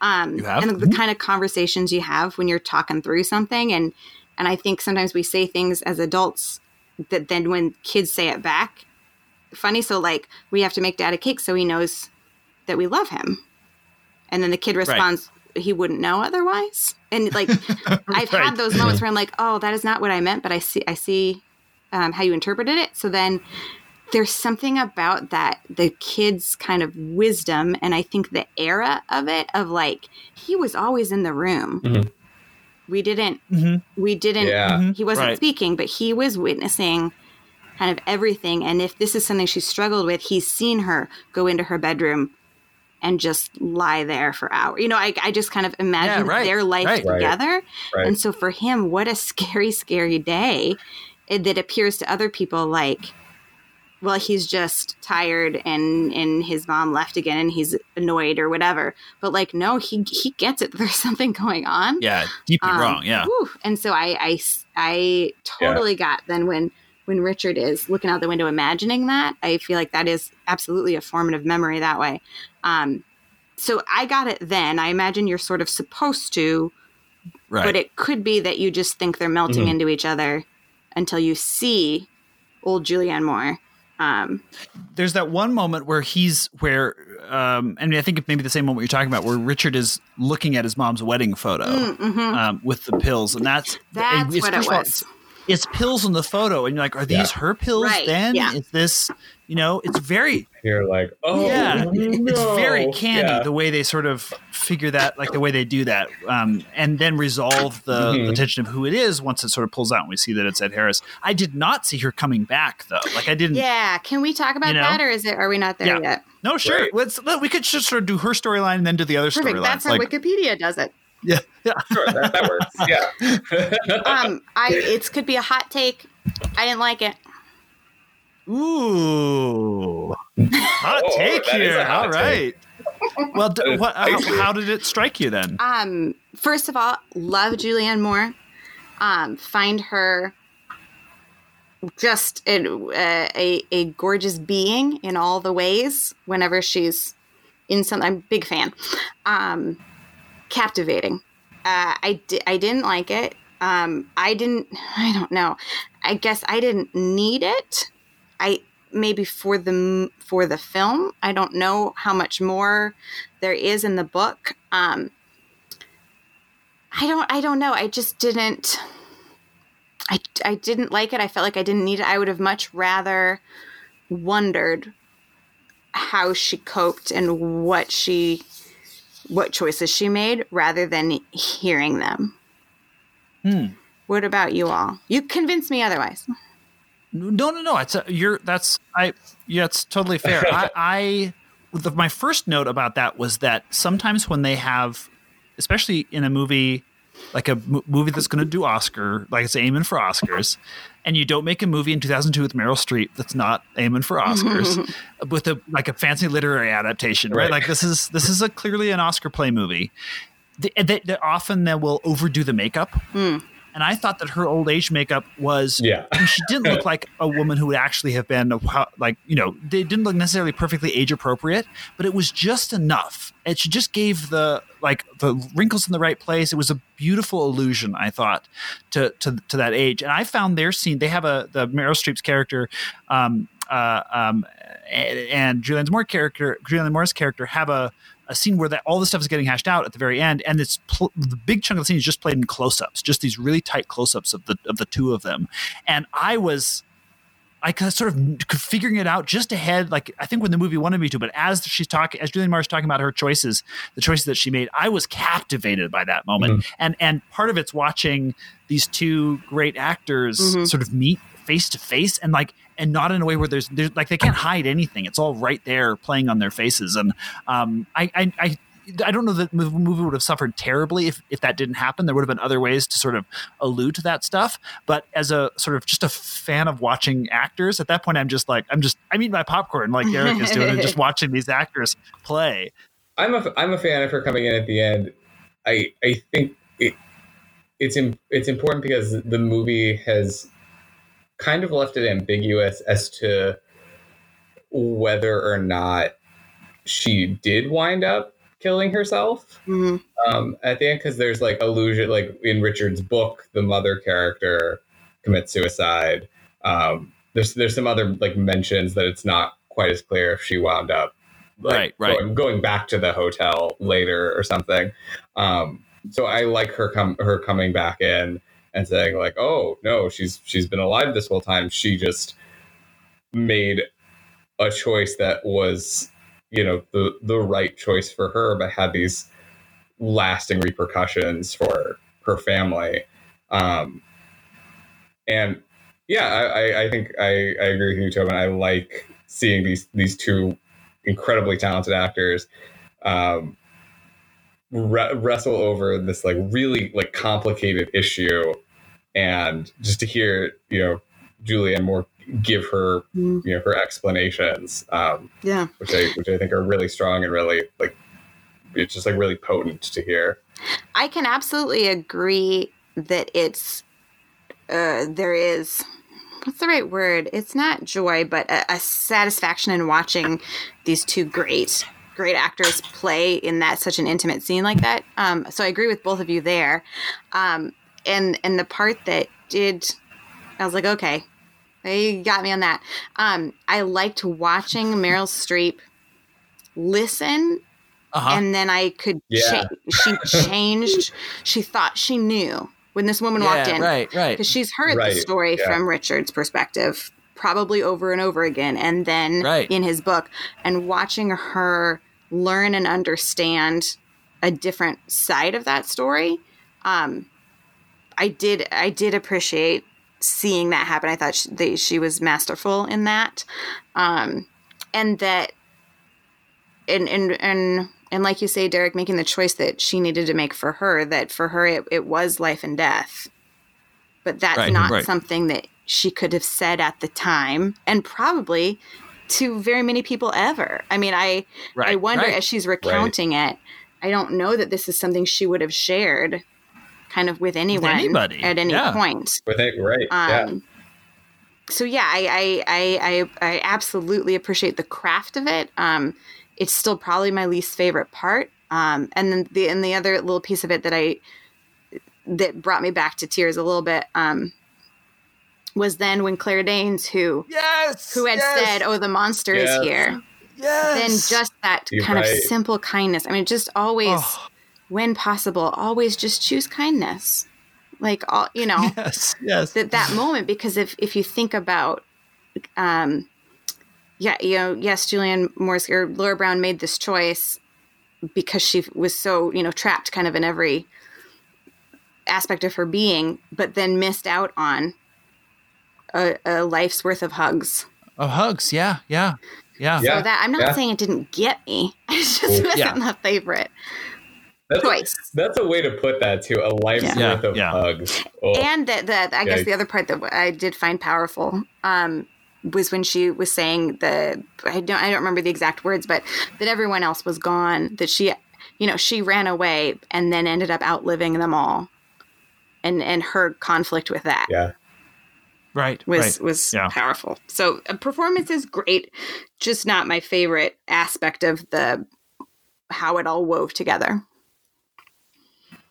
um, You and the, the kind of conversations you have when you're talking through something, and and I think sometimes we say things as adults that then when kids say it back, funny. So like we have to make dad a cake so he knows that we love him, and then the kid responds. He wouldn't know otherwise, and like I've Right. had those moments where I'm like, "Oh, that is not what I meant," but I see, I see um, how you interpreted it. So then there's something about that the kids kind of wisdom and i think the era of it of like he was always in the room Mhm. We didn't Mhm. we didn't Yeah. he wasn't Right. speaking but he was witnessing kind of everything and if this is something she struggled with he's seen her go into her bedroom and just lie there for hours you know i, I just kind of imagine Yeah, right, their life right. Right. together Right. and so for him, what a scary, scary day that appears to other people like, well, he's just tired and and his mom left again and he's annoyed or whatever. But like, no, he he gets it. There's something going on. Yeah, deeply Um, wrong. Yeah. whew. And so i i i totally got then when when Richard is looking out the window imagining that, I feel like that is absolutely a formative memory that way. Um, so I got it then. I imagine you're sort of supposed to Right. but it could be that you just think they're melting Mhm. into each other until you see old Julianne Moore. Um, there's that one moment where he's where um and I think it may be the same moment you're talking about where Richard is looking at his mom's wedding photo um, with the pills and that's Mm, That's it's- what it first all, was. it's, it's pills in the photo and you're like are these Yeah. her pills Right, then yeah. is this you know it's very You're like, oh, yeah it's very no. candy Yeah. the way they sort of figure that like the way they do that um and then resolve the, Mhm. the tension of who it is once it sort of pulls out and we see that it's Ed Harris I did not see her coming back though like I didn't yeah, can we talk about You know? that, or is it? Are we not there Yeah. yet? No, sure. Right. Let's let, we could just sort of do her storyline and then do the other Perfect. storyline. That's how Like, Wikipedia does it. yeah, yeah. Sure, that, that works. Yeah. Um, I it could be a hot take. I didn't like it. Ooh, hot Oh, take that is here. a hot All right. well, d- what, how, how did it strike you then? Um, first of all, love Julianne Moore. Um, find her just a, a a gorgeous being in all the ways. Whenever she's in some, I'm a big fan. Um, captivating. Uh, I di- I didn't like it. Um, I didn't. I don't know. I guess I didn't need it. I maybe for the for the film. I don't know how much more there is in the book. Um, I don't I don't know. I just didn't I I didn't like it. I felt like I didn't need it. I would have much rather wondered how she coped and what she what choices she made rather than hearing them. Hmm. What about you all? You convinced me otherwise. No, no, no. It's a, you're. That's I. Yeah, it's totally fair. I. I the, my first note about that was that sometimes when they have, especially in a movie like a m- movie that's going to do Oscar, like it's aiming for Oscars, and you don't make a movie in 2002 with Meryl Streep that's not aiming for Oscars, with a like a fancy literary adaptation, right? Right. Like this is this is a clearly an Oscar play movie. They, they, they often they will overdo the makeup. Hmm. And I thought that her old age makeup was Yeah. She didn't look like a woman who would actually have been a, like you know they didn't look necessarily perfectly age appropriate but it was just enough. And she just gave the like the wrinkles in the right place. It was a beautiful illusion i thought to to, to that age. And i found their scene they have a the meryl streep's character um uh um and, and julianne moore's character julianne moore's character have a a scene where that all this stuff is getting hashed out at the very end, and it's pl- the big chunk of the scene is just played in close-ups, just these really tight close-ups of the of the two of them. And I was, I kind sort of figuring it out just ahead, like I think when the movie wanted me to. But as she's talking, as Julianne Moore's talking about her choices, the choices that she made, I was captivated by that moment. Mm-hmm. And and part of it's watching these two great actors mm-hmm. sort of meet face to face and like and not in a way where there's there's like they can't hide anything it's all right there playing on their faces and um i i, I I don't know that the movie would have suffered terribly if, if that didn't happen. There would have been other ways to sort of allude to that stuff. But as a sort of just a fan of watching actors, at that point, I'm just like, I'm just, I'm eating my popcorn like Derek is doing and just watching these actors play. I'm a I'm a fan of her coming in at the end. I I think it it's Im- it's important because the movie has kind of left it ambiguous as to whether or not she did wind up killing herself Mhm. um, at the end because there's like allusion like in richard's book the mother character commits suicide um, there's there's some other like mentions that it's not quite as clear if she wound up like, Right, right. Going, going back to the hotel later or something um, so i like her come her coming back in and saying like oh no she's she's been alive this whole time. She just made a choice that was you know the the right choice for her but had these lasting repercussions for her family. Um and yeah i i, think I, I agree with you tobin. I like seeing these these two incredibly talented actors um re- wrestle over this like really like complicated issue and just to hear you know julianne moore give her Mm. you know her explanations um Yeah. which i which i think are really strong and really like it's just like really potent to hear I can absolutely agree that it's uh, there is what's the right word? It's not joy, but a, a satisfaction in watching these two great great actors play in that such an intimate scene like that. Um, so I agree with both of you there. Um, and and the part that did, I was like, okay, you got me on that. Um, I liked watching Meryl Streep listen Uh-huh. and then I could Yeah. cha- she changed. she thought she knew when this woman walked in right, right. because she's heard Right, the story yeah. from Richard's perspective probably over and over again, and then Right. in his book, and watching her learn and understand a different side of that story. Um, I did I did appreciate seeing that happen. I thought she, they, she was masterful in that, um, and that and and and and like you say, Derek, making the choice that she needed to make for her. That for her, it, it was life and death. But that's Right, not right. something that she could have said at the time, and probably to very many people ever. I mean, I I wonder right. as she's recounting it. I don't know that this is something she would have shared, kind of with anyone anybody, at any yeah. point. with it right Um, yeah So yeah, I, I I I I absolutely appreciate the craft of it. Um, it's still probably my least favorite part. Um, and then the and the other little piece of it that I that brought me back to tears a little bit um, was then when Claire Danes, who yes, who had yes, said, "Oh, the monster Yes. is here," yes. then just that You're kind of simple kindness. I mean, just always, Oh. When possible, always just choose kindness. Like all you know yes, yes. that that moment because if if you think about um yeah you know yes julianne moore's or laura brown made this choice because she was so you know trapped kind of in every aspect of her being but then missed out on a, a life's worth of hugs oh, hugs. Yeah, yeah, yeah. Yeah. so that i'm not yeah. saying it didn't get me it just wasn't Yeah. the favorite that's, choice that's a way to put that too a life's Yeah. worth of Yeah, yeah. hugs oh, and that that I guess Yeah. the other part that I did find powerful um, was when she was saying the I don't I don't remember the exact words, but that everyone else was gone. That she, you know, she ran away and then ended up outliving them all, and and her conflict with that yeah Right, was right. was Yeah. powerful. So a performance is great, just not my favorite aspect of the how it all wove together.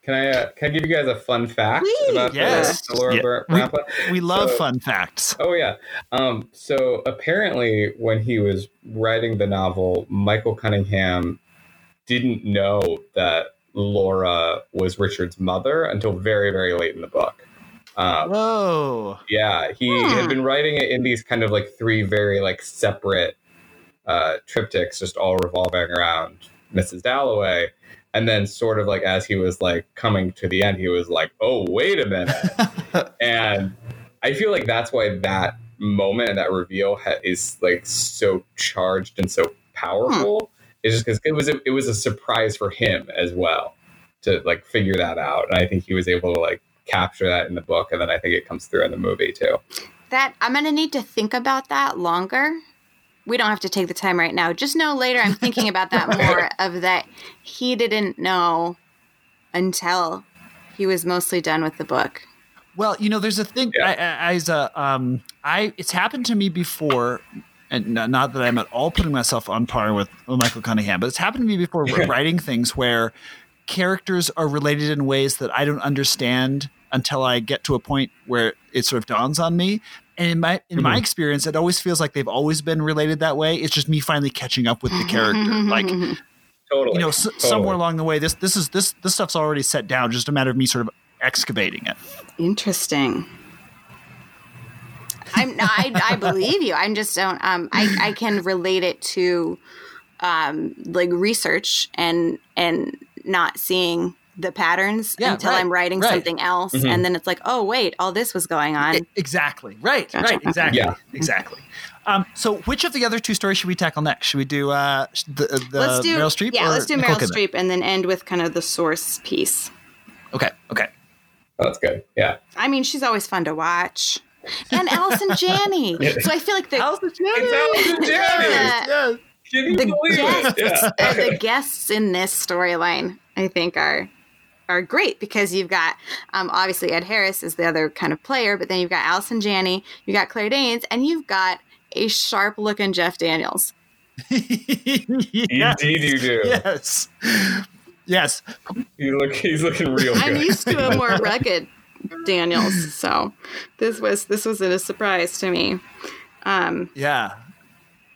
Can i uh, can i give you guys a fun fact Please. about Yes. the, the laura Yeah. Br- We- We love So- fun facts. Oh yeah. Um, so apparently, when he was writing the novel, Michael Cunningham didn't know that Laura was Richard's mother until very, very late in the book. Um, Whoa. yeah, he Hmm. had been writing it in these kind of like three very like separate uh, triptychs, just all revolving around Mrs. Dalloway. And then, sort of like as he was like coming to the end, he was like, "Oh, wait a minute." and I feel like that's why that moment and that reveal ha- is like so charged and so powerful. Hmm. It's just because it was a, it was a surprise for him as well to like figure that out, and I think he was able to like capture that in the book, and then I think it comes through in the movie too. That I'm gonna need to think about that longer. We don't have to take the time right now. Just know later I'm thinking about that more of that he didn't know until he was mostly done with the book. Well, you know, there's a thing. Yeah. I, I, as a, um, I it's happened to me before, and not, not that I'm at all putting myself on par with Michael Cunningham, but it's happened to me before writing things where characters are related in ways that I don't understand until I get to a point where it sort of dawns on me. And in my in my experience, it always feels like they've always been related that way. It's just me finally catching up with the character. Like Totally. you know, s- totally. somewhere along the way, this this is this this stuff's already set down. Just a matter of me sort of excavating it. Interesting. I'm I, I believe you. I'm just don't um I, I can relate it to um like research and and not seeing the patterns Yeah, until right, I'm writing right. something else and then it's like, oh wait, all this was going on. E- exactly. Right. Gotcha. Right. Exactly. Yeah. Exactly. Um, so, which of the other two stories should we tackle next? Should we do uh, the, the let's do Meryl Streep? Yeah, or let's do Nicole Meryl Kidman? Streep and then end with kind of the source piece. Okay. Okay. Oh, that's good. Yeah. I mean, she's always fun to watch. And Allison Janney. So I feel like the It's Allison Janney. Yeah. Can the guests. Yeah. uh, the guests in this storyline, I think, are are great because you've got um, obviously Ed Harris is the other kind of player, but then you've got Allison Janney, you've got Claire Danes, and you've got a sharp looking Jeff Daniels. yes. Indeed, you do. Yes. Yes. You look. He's looking real I'm good. used to a more rugged Daniels, so this was this was a surprise to me. Um, Yeah.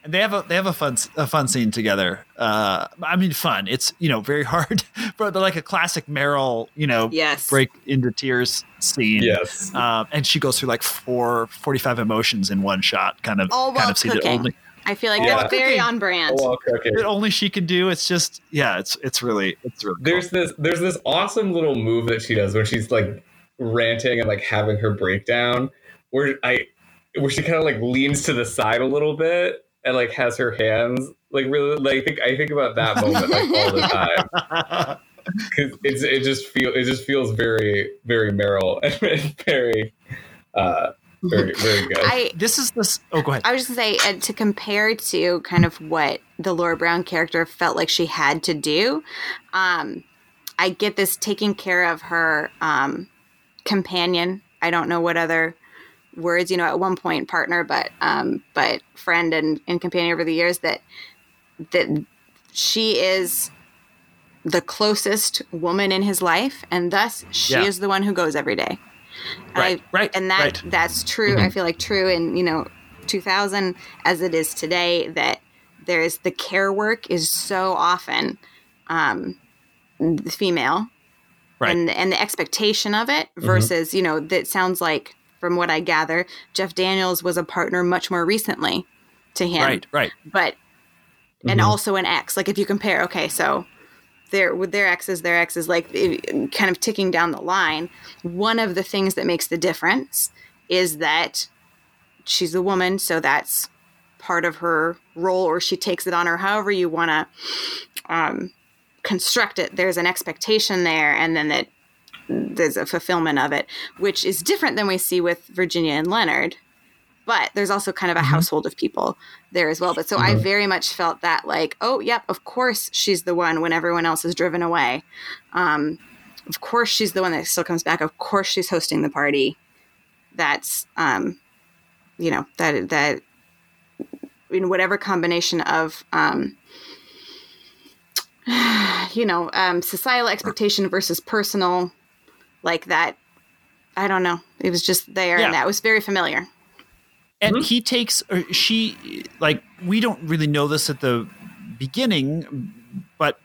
And they have a they have a fun a fun scene together. Uh, I mean, fun. It's you know very hard, but they're like a classic Meryl, you know, Yes. break into tears scene. Yes. Um, and she goes through like four, 45 emotions in one shot, kind of all kind while of scene that cooking. only I feel like Yeah. that's very on brand. While cooking. that only she can do. It's just yeah, it's it's really it's really There's this. There's this awesome little move that she does when she's like ranting and like having her breakdown, where I, where she kind of like leans to the side a little bit and like has her hands like really like I think I think about that moment like all the time. because it's it just feel it just feels very very Meryl and very uh very very good. I this is this. Oh, go ahead. I was just gonna say uh, to compare to kind of what the Laura Brown character felt like she had to do. Um, I get this taking care of her um, companion. I don't know what other words, you know, at one point partner, but um, but friend and, and companion over the years that that she is the closest woman in his life, and thus she Yeah. is the one who goes every day. Right, I- right, and that right. Mm-hmm. that's true. I feel like true in you know 2000 as it is today. That there's the care work is so often um, the female, Right. and and the expectation of it Mm-hmm. versus you know that sounds like from what I gather, Jeff Daniels was a partner much more recently to him, right. Right. but and also an ex. Like if you compare, okay, so their with their exes, their exes, like kind of ticking down the line. One of the things that makes the difference is that she's a woman, so that's part of her role, or she takes it on or However you want to um, construct it, there's an expectation there, and then that there's a fulfillment of it, which is different than we see with Virginia and Leonard but there's also kind of a household of people there as well. But so I very much felt that like, oh, yep, of course she's the one when everyone else is driven away. Um, of course she's the one that still comes back. Of course she's hosting the party. That's um, you know that that in whatever combination of um, you know um, societal expectation versus personal like that. I don't know. It was just there, Yeah. and that was very familiar. and hmm? he takes or she like we don't really know this at the beginning but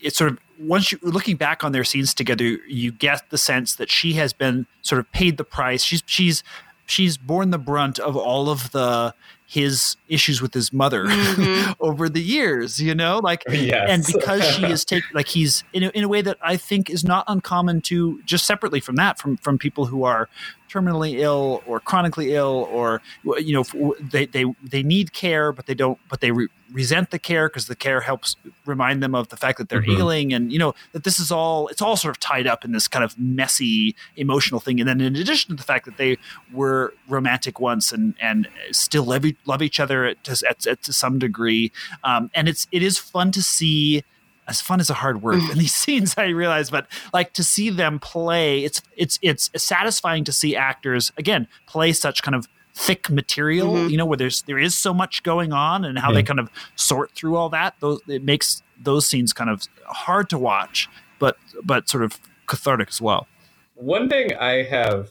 it's sort of once you looking back on their scenes together you get the sense that she has been sort of paid the price she's she's she's borne the brunt of all of the his issues with his mother mm-hmm. over the years you know like Yes. and because she is taking like he's in a, in a way that i think is not uncommon to just separately from that from from people who are terminally ill or chronically ill or you know they they they need care but they don't but they re- resent the care because the care helps remind them of the fact that they're Mhm. ailing and you know that this is all it's all sort of tied up in this kind of messy emotional thing and then in addition to the fact that they were romantic once and and still love, love each other to, at, at, to some degree um, and it's it is fun to see as fun is a hard word in these scenes I realize but like to see them play it's it's it's satisfying to see actors again play such kind of thick material Mm-hmm. you know where there's there is so much going on and how they kind of sort through all that those it makes those scenes kind of hard to watch but but sort of cathartic as well. One thing I have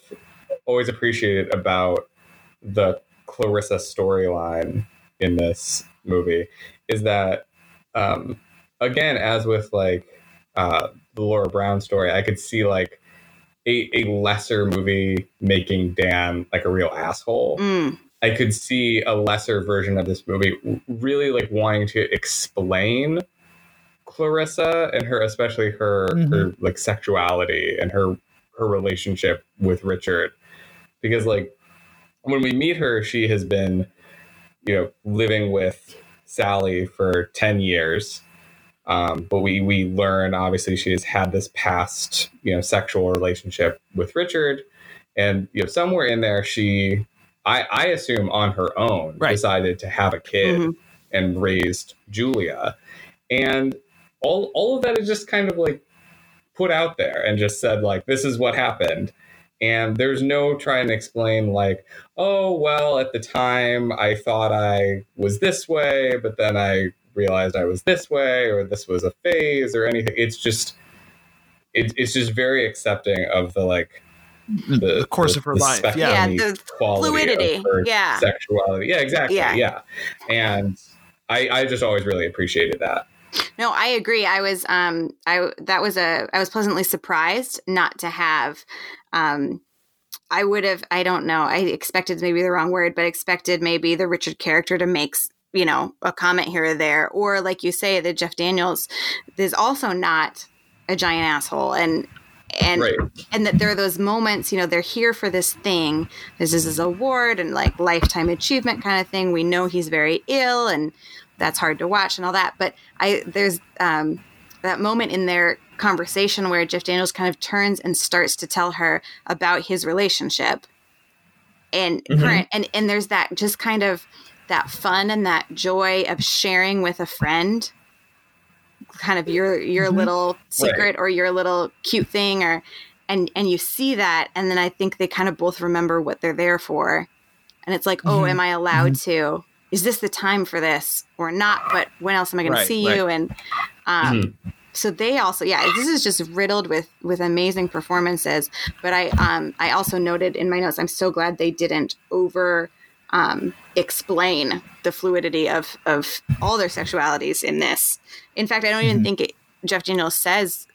always appreciated about the Clarissa storyline in this movie is that, um, again, as with like uh, the Laura Brown story, I could see like a, a lesser movie making Dan like a real asshole. Mm. I could see a lesser version of this movie really like wanting to explain Clarissa and her, especially her her like sexuality and her her relationship with Richard, because like when we meet her, she has been you know living with Sally for ten years. Um, but we we learn obviously she has had this past you know sexual relationship with Richard, and you know somewhere in there she I, I assume on her own Right. decided to have a kid Mhm. and raised Julia. And all all of that is just kind of like put out there and just said like this is what happened. And there's no trying to explain like, oh well, at the time I thought I was this way, but then I realized I was this way, or this was a phase or anything. It's just it, it's just very accepting of the like the, the course of her life yeah Yeah, the fluidity. her Yeah. sexuality. Yeah, exactly. Yeah. Yeah, and I, I just always really appreciated that. No, I agree. I was um I that was a I was pleasantly surprised not to have um I would have I don't know. I expected maybe the wrong word, but expected maybe the Richard character to make s- you know, a comment here or there or like you say that Jeff Daniels is also not a giant asshole and and Right. and that there are those moments, you know, they're here for this thing. This is his award and like lifetime achievement kind of thing. We know he's very ill and that's hard to watch and all that. But I there's um, that moment in their conversation where Jeff Daniels kind of turns and starts to tell her about his relationship and current and and there's that just kind of that fun and that joy of sharing with a friend kind of your your little secret or your little cute thing or and and you see that and then i think they kind of both remember what they're there for. And it's like oh am i allowed to? Is this the time for this or not? But when else am i going Right, to see right. you? And um so they also yeah this is just riddled with with amazing performances. But i um i also noted in my notes i'm so glad they didn't over um explain the fluidity of of all their sexualities in this in fact i don't even think it, jeff daniels says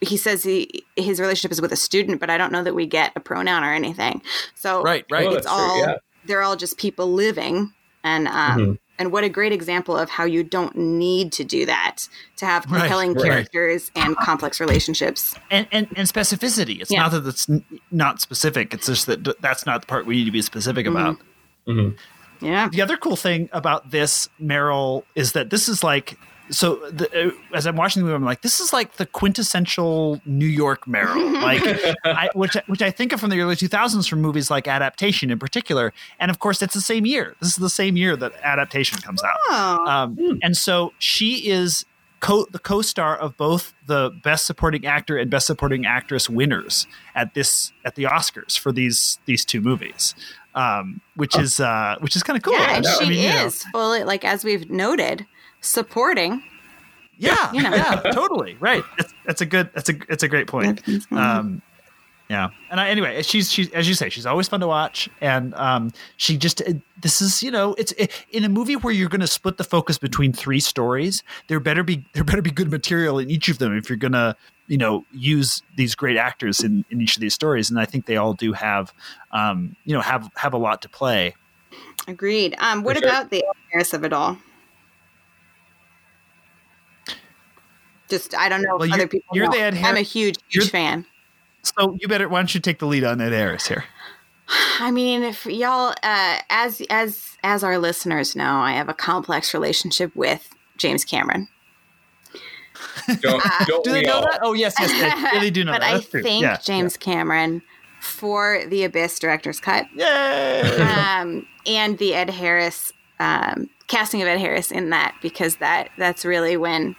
he says he his relationship is with a student but i don't know that we get a pronoun or anything so right right it's that's true, all yeah. they're all just people living and um Mhm. and what a great example of how you don't need to do that to have compelling right. characters and complex relationships and, and and specificity. It's Yeah. not that it's not specific. It's just that that's not the part we need to be specific Mm-hmm. About. yeah The other cool thing about this Meryl is that this is like so. The, uh, as I'm watching the movie, I'm like, this is like the quintessential New York Meryl, like I, which which I think of from the early 2000s from movies like Adaptation in particular. And of course, it's the same year. This is the same year that Adaptation comes out. oh Um, and so she is co- the co-star of both the Best Supporting Actor and Best Supporting Actress winners at this at the Oscars for these these two movies, um, which is uh, which is kind of cool. yeah and she I mean, you know, is fully like as we've noted supporting yeah, you know. yeah, totally right. That's, that's a good. That's a it's a great point. Um, yeah, and I, anyway, she's she's as you say, she's always fun to watch, and um, she just uh, this is you know it's it, in a movie where you're going to split the focus between three stories. There better be there better be good material in each of them if you're going to you know use these great actors in in each of these stories, and I think they all do have um, you know have have a lot to play. agreed um what sure. about the Harris of it all just i don't know Well, if other people you're know. the Ed i'm a huge huge you're- fan So you better why don't you take the lead on Ed Harris here? I mean, if y'all, uh, as as as our listeners know, I have a complex relationship with James Cameron. Don't, don't Do they know all? that? Oh yes, yes, they, they do know but that. I That's true. thank Yeah, James Cameron for the Abyss director's cut Yay! um, and the Ed Harris um, casting of Ed Harris in that because that that's really when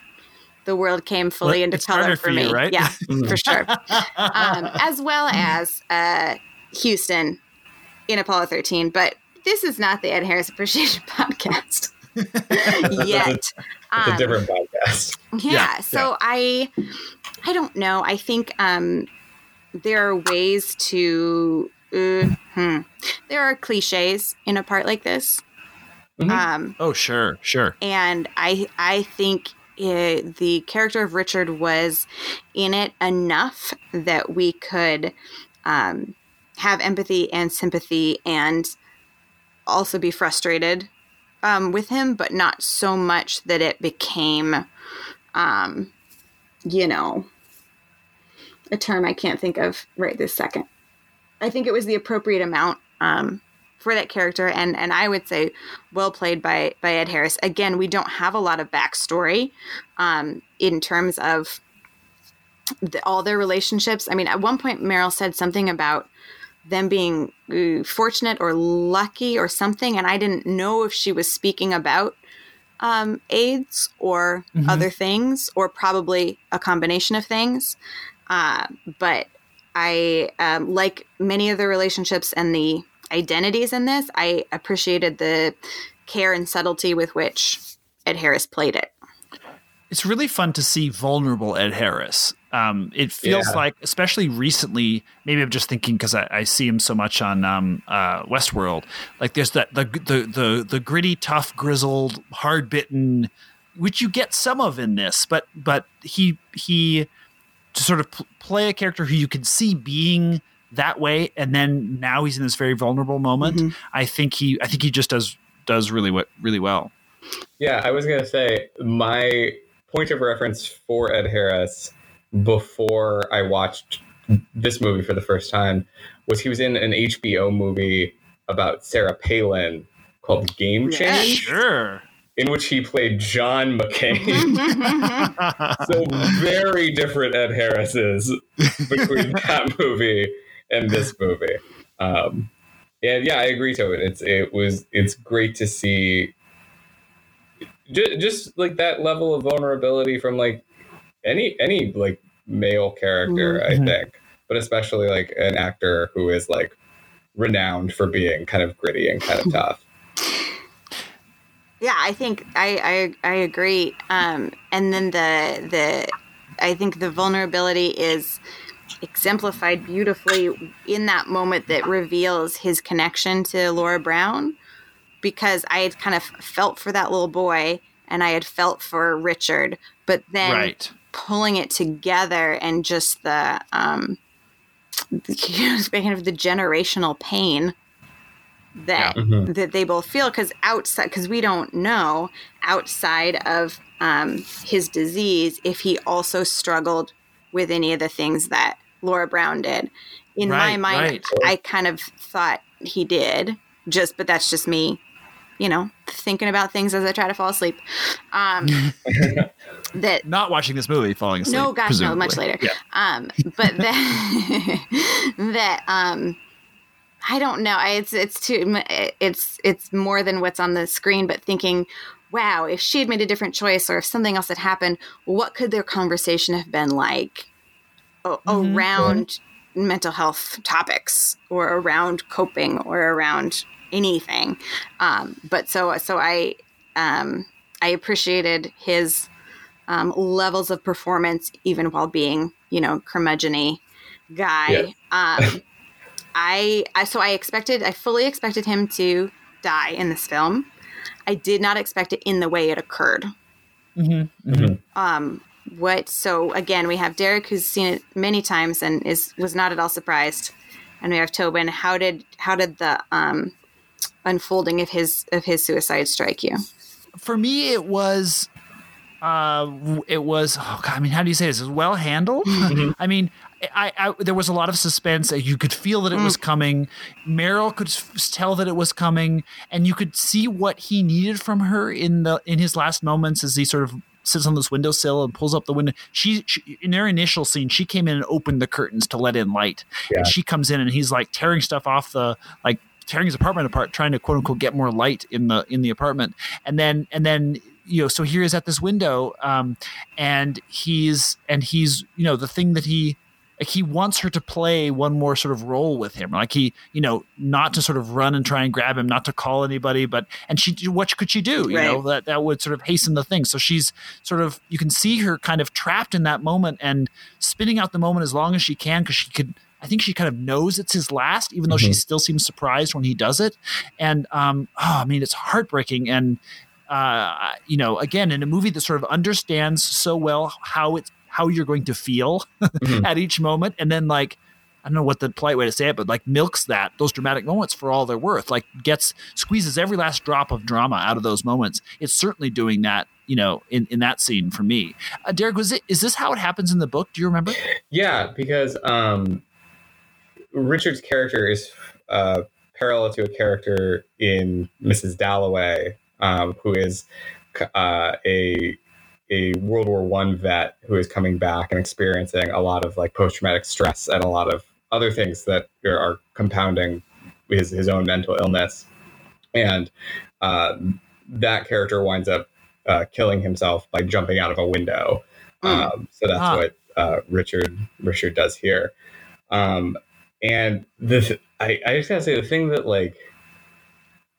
the world came fully Well, into it's color harder for for you, me. right? Yeah, for sure. um, as well as uh, Houston in Apollo 13. But this is not the Ed Harris Appreciation Podcast yet. It's a Um, different podcast. yeah, Yeah, so i i don't know i think um there are ways to uh, hmm. there are cliches in a part like this Mhm. um Oh, sure, sure. and i i think it, the character of richard was in it enough that we could um have empathy and sympathy and also be frustrated um, with him, but not so much that it became, um, you know, a term I can't think of right this second. I think it was the appropriate amount um, for that character, and and I would say well played by by Ed Harris. Again, we don't have a lot of backstory um, in terms of the, all their relationships. I mean, at one point, Meryl said something about them being fortunate or lucky or something, and I didn't know if she was speaking about um, AIDS or other things, or probably a combination of things. Uh, but I, um, like many of the relationships and the identities in this, I appreciated the care and subtlety with which Ed Harris played it. it's really fun to see vulnerable Ed Harris. Um, it feels Yeah. like, especially recently, maybe I'm just thinking because I, I see him so much on um, uh, Westworld. Like there's that the the the the gritty, tough, grizzled, hard bitten, which you get some of in this, but but he he to sort of pl- play a character who you can see being that way, and then now he's in this very vulnerable moment. I think he I think he just does does really what really well. Yeah, I was gonna say my point of reference for Ed Harris before I watched this movie for the first time was he was in an HBO movie about Sarah Palin called Game Yeah. Change, Sure. in which he played John McCain. so very different Ed Harris's between that movie and this movie. Um, and yeah, I agree to it. It's it was it's great to see just, just like that level of vulnerability from like any any like male character, I Mhm. think, but especially like an actor who is like renowned for being kind of gritty and kind of tough. Yeah, I think I I, I agree. Um, and then the the I think the vulnerability is exemplified beautifully in that moment that reveals his connection to Laura Brown, because I had kind of felt for that little boy and I had felt for Richard, but then right. Pulling it together and just the um, speaking of the generational pain that Mhm. that they both feel because outside because we don't know outside of um, his disease if he also struggled with any of the things that Laura Brown did. In my mind, right. I kind of thought he did. Just, but that's just me, you know, thinking about things as I try to fall asleep. Um, that Not watching this movie, falling asleep. no, gosh, no, much later. Yeah. Um, but that that um, I don't know. I- It's it's too. It's it's more than what's on the screen. But thinking, wow, if she had made a different choice, or if something else had happened, what could their conversation have been like o- Mm-hmm. around mental health topics, or around coping, or around anything? Um, but so so I um, I appreciated his um, levels of performance, even while being, you know, curmudgeony guy. Um, I, I so I expected, I fully expected him to die in this film. I did not expect it in the way it occurred. Mm-hmm. Mm-hmm. Um, what? So again, we have Derek, who's seen it many times and is was not at all surprised, and we have Tobin. How did how did the um, unfolding of his of his suicide strike you? For me, it was. Uh, it was. Oh God, I mean, how do you say this? It was well handled. Mm-hmm. I mean, I, I there was a lot of suspense. Uh, you could feel that it was mm. coming. Meryl could s- tell that it was coming, and you could see what he needed from her in the in his last moments as he sort of sits on this windowsill and pulls up the window. She, she in their initial scene, she came in and opened the curtains to let in light. Yeah. And she comes in and he's like tearing stuff off the like tearing his apartment apart, trying to quote unquote get more light in the in the apartment. And then and then you know, so here is at this window, um, and he's and he's you know the thing that he like he wants her to play one more sort of role with him like he you know not to sort of run and try and grab him not to call anybody but and she what could she do you Right. know that that would sort of hasten the thing so she's sort of you can see her kind of trapped in that moment and spinning out the moment as long as she can because she could I think she kind of knows it's his last, even though she still seems surprised when he does it. And um, oh, I mean, it's heartbreaking. And uh, you know, again, in a movie that sort of understands so well how it's how you're going to feel at each moment, and then like I don't know what the polite way to say it, but like milks that those dramatic moments for all they're worth. Like gets squeezes every last drop of drama out of those moments. It's certainly doing that, you know, in, in that scene for me. Uh, Derek, was it is this how it happens in the book? Do you remember? Yeah, because um, Richard's character is uh, parallel to a character in Mrs. Dalloway, um, who is uh, a a World War One vet who is coming back and experiencing a lot of like post traumatic stress and a lot of other things that are, compounding his his own mental illness, and uh, that character winds up uh, killing himself by jumping out of a window. Um, so that's Ah. what uh, Richard Richard does here. Um, and this, I, I just gotta say the thing that like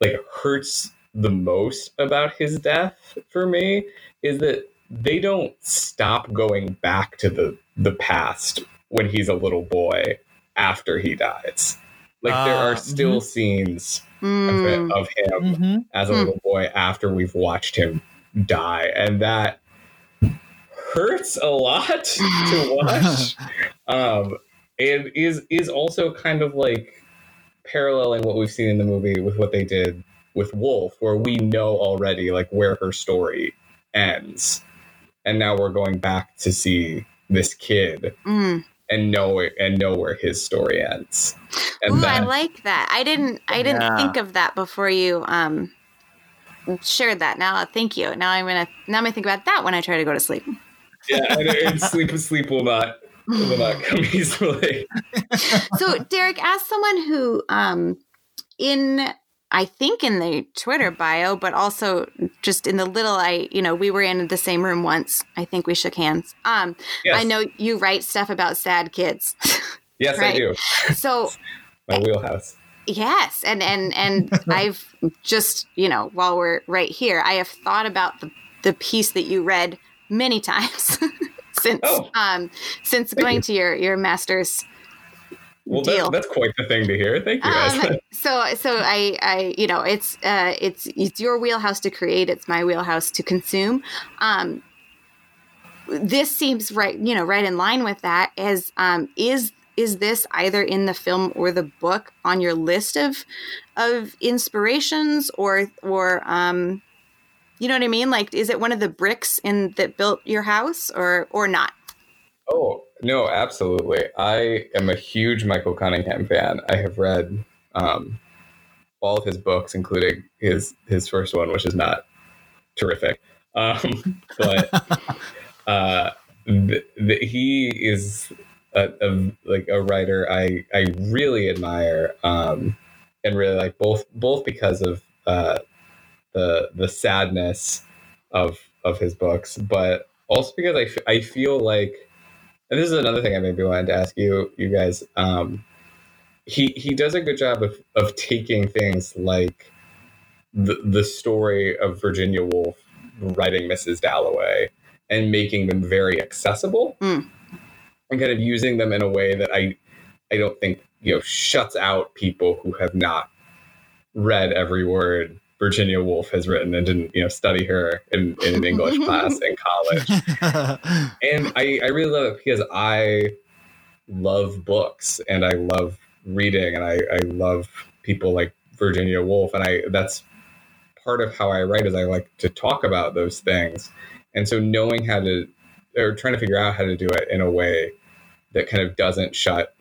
like hurts the most about his death for me is that they don't stop going back to the the past when he's a little boy after he dies. Like there Ah, are still scenes of, Mm. it, of him Mm-hmm. as a Hmm. little boy after we've watched him die and that hurts a lot to watch um and is is also kind of like paralleling what we've seen in the movie with what they did with Woolf where we know already like where her story ends and now we're going back to see this kid Mm. and know it and know where his story ends and Ooh, I like that. I didn't. I didn't Yeah. think of that before you um shared that. Now, thank you. Now I'm gonna. Now I'm gonna think about that when I try to go to sleep. yeah and, and sleep sleep will not will not come easily so derek as someone who um in i think in the twitter bio but also just in the little i you know we were in the same room once i think we shook hands um Yes. i know you write stuff about sad kids Yes, I do. so My wheelhouse. yes and and and i've just you know while we're right here i have thought about the the piece that you read many times since Oh. um since going to your your master's Well, Deal. that, that's quite the thing to hear. Thank you. Um, so so I I you know it's uh it's it's your wheelhouse to create it's my wheelhouse to consume um this seems right you know right in line with that as um is is this either in the film or the book on your list of of inspirations or or um you know what I mean like is it one of the bricks in that built your house or or not oh no, absolutely. I am a huge Michael Cunningham fan. I have read um, all of his books, including his his first one, which is not terrific. Um, but uh, th- th- he is a, a like a writer I I really admire um, and really like both both because of uh, the the sadness of of his books, but also because I, f- I feel like and this is another thing I maybe wanted to ask you you guys. Um, he he does a good job of of taking things like the the story of Virginia Woolf writing Mrs. Dalloway and making them very accessible Mm. and kind of using them in a way that I I don't think you know shuts out people who have not read every word Virginia Woolf has written and didn't you know study her in, in an English class in college. And I, I really love it because I love books and I love reading and I, I love people like Virginia Woolf. And I that's part of how I write is I like to talk about those things. And so knowing how to or trying to figure out how to do it in a way that kind of doesn't shut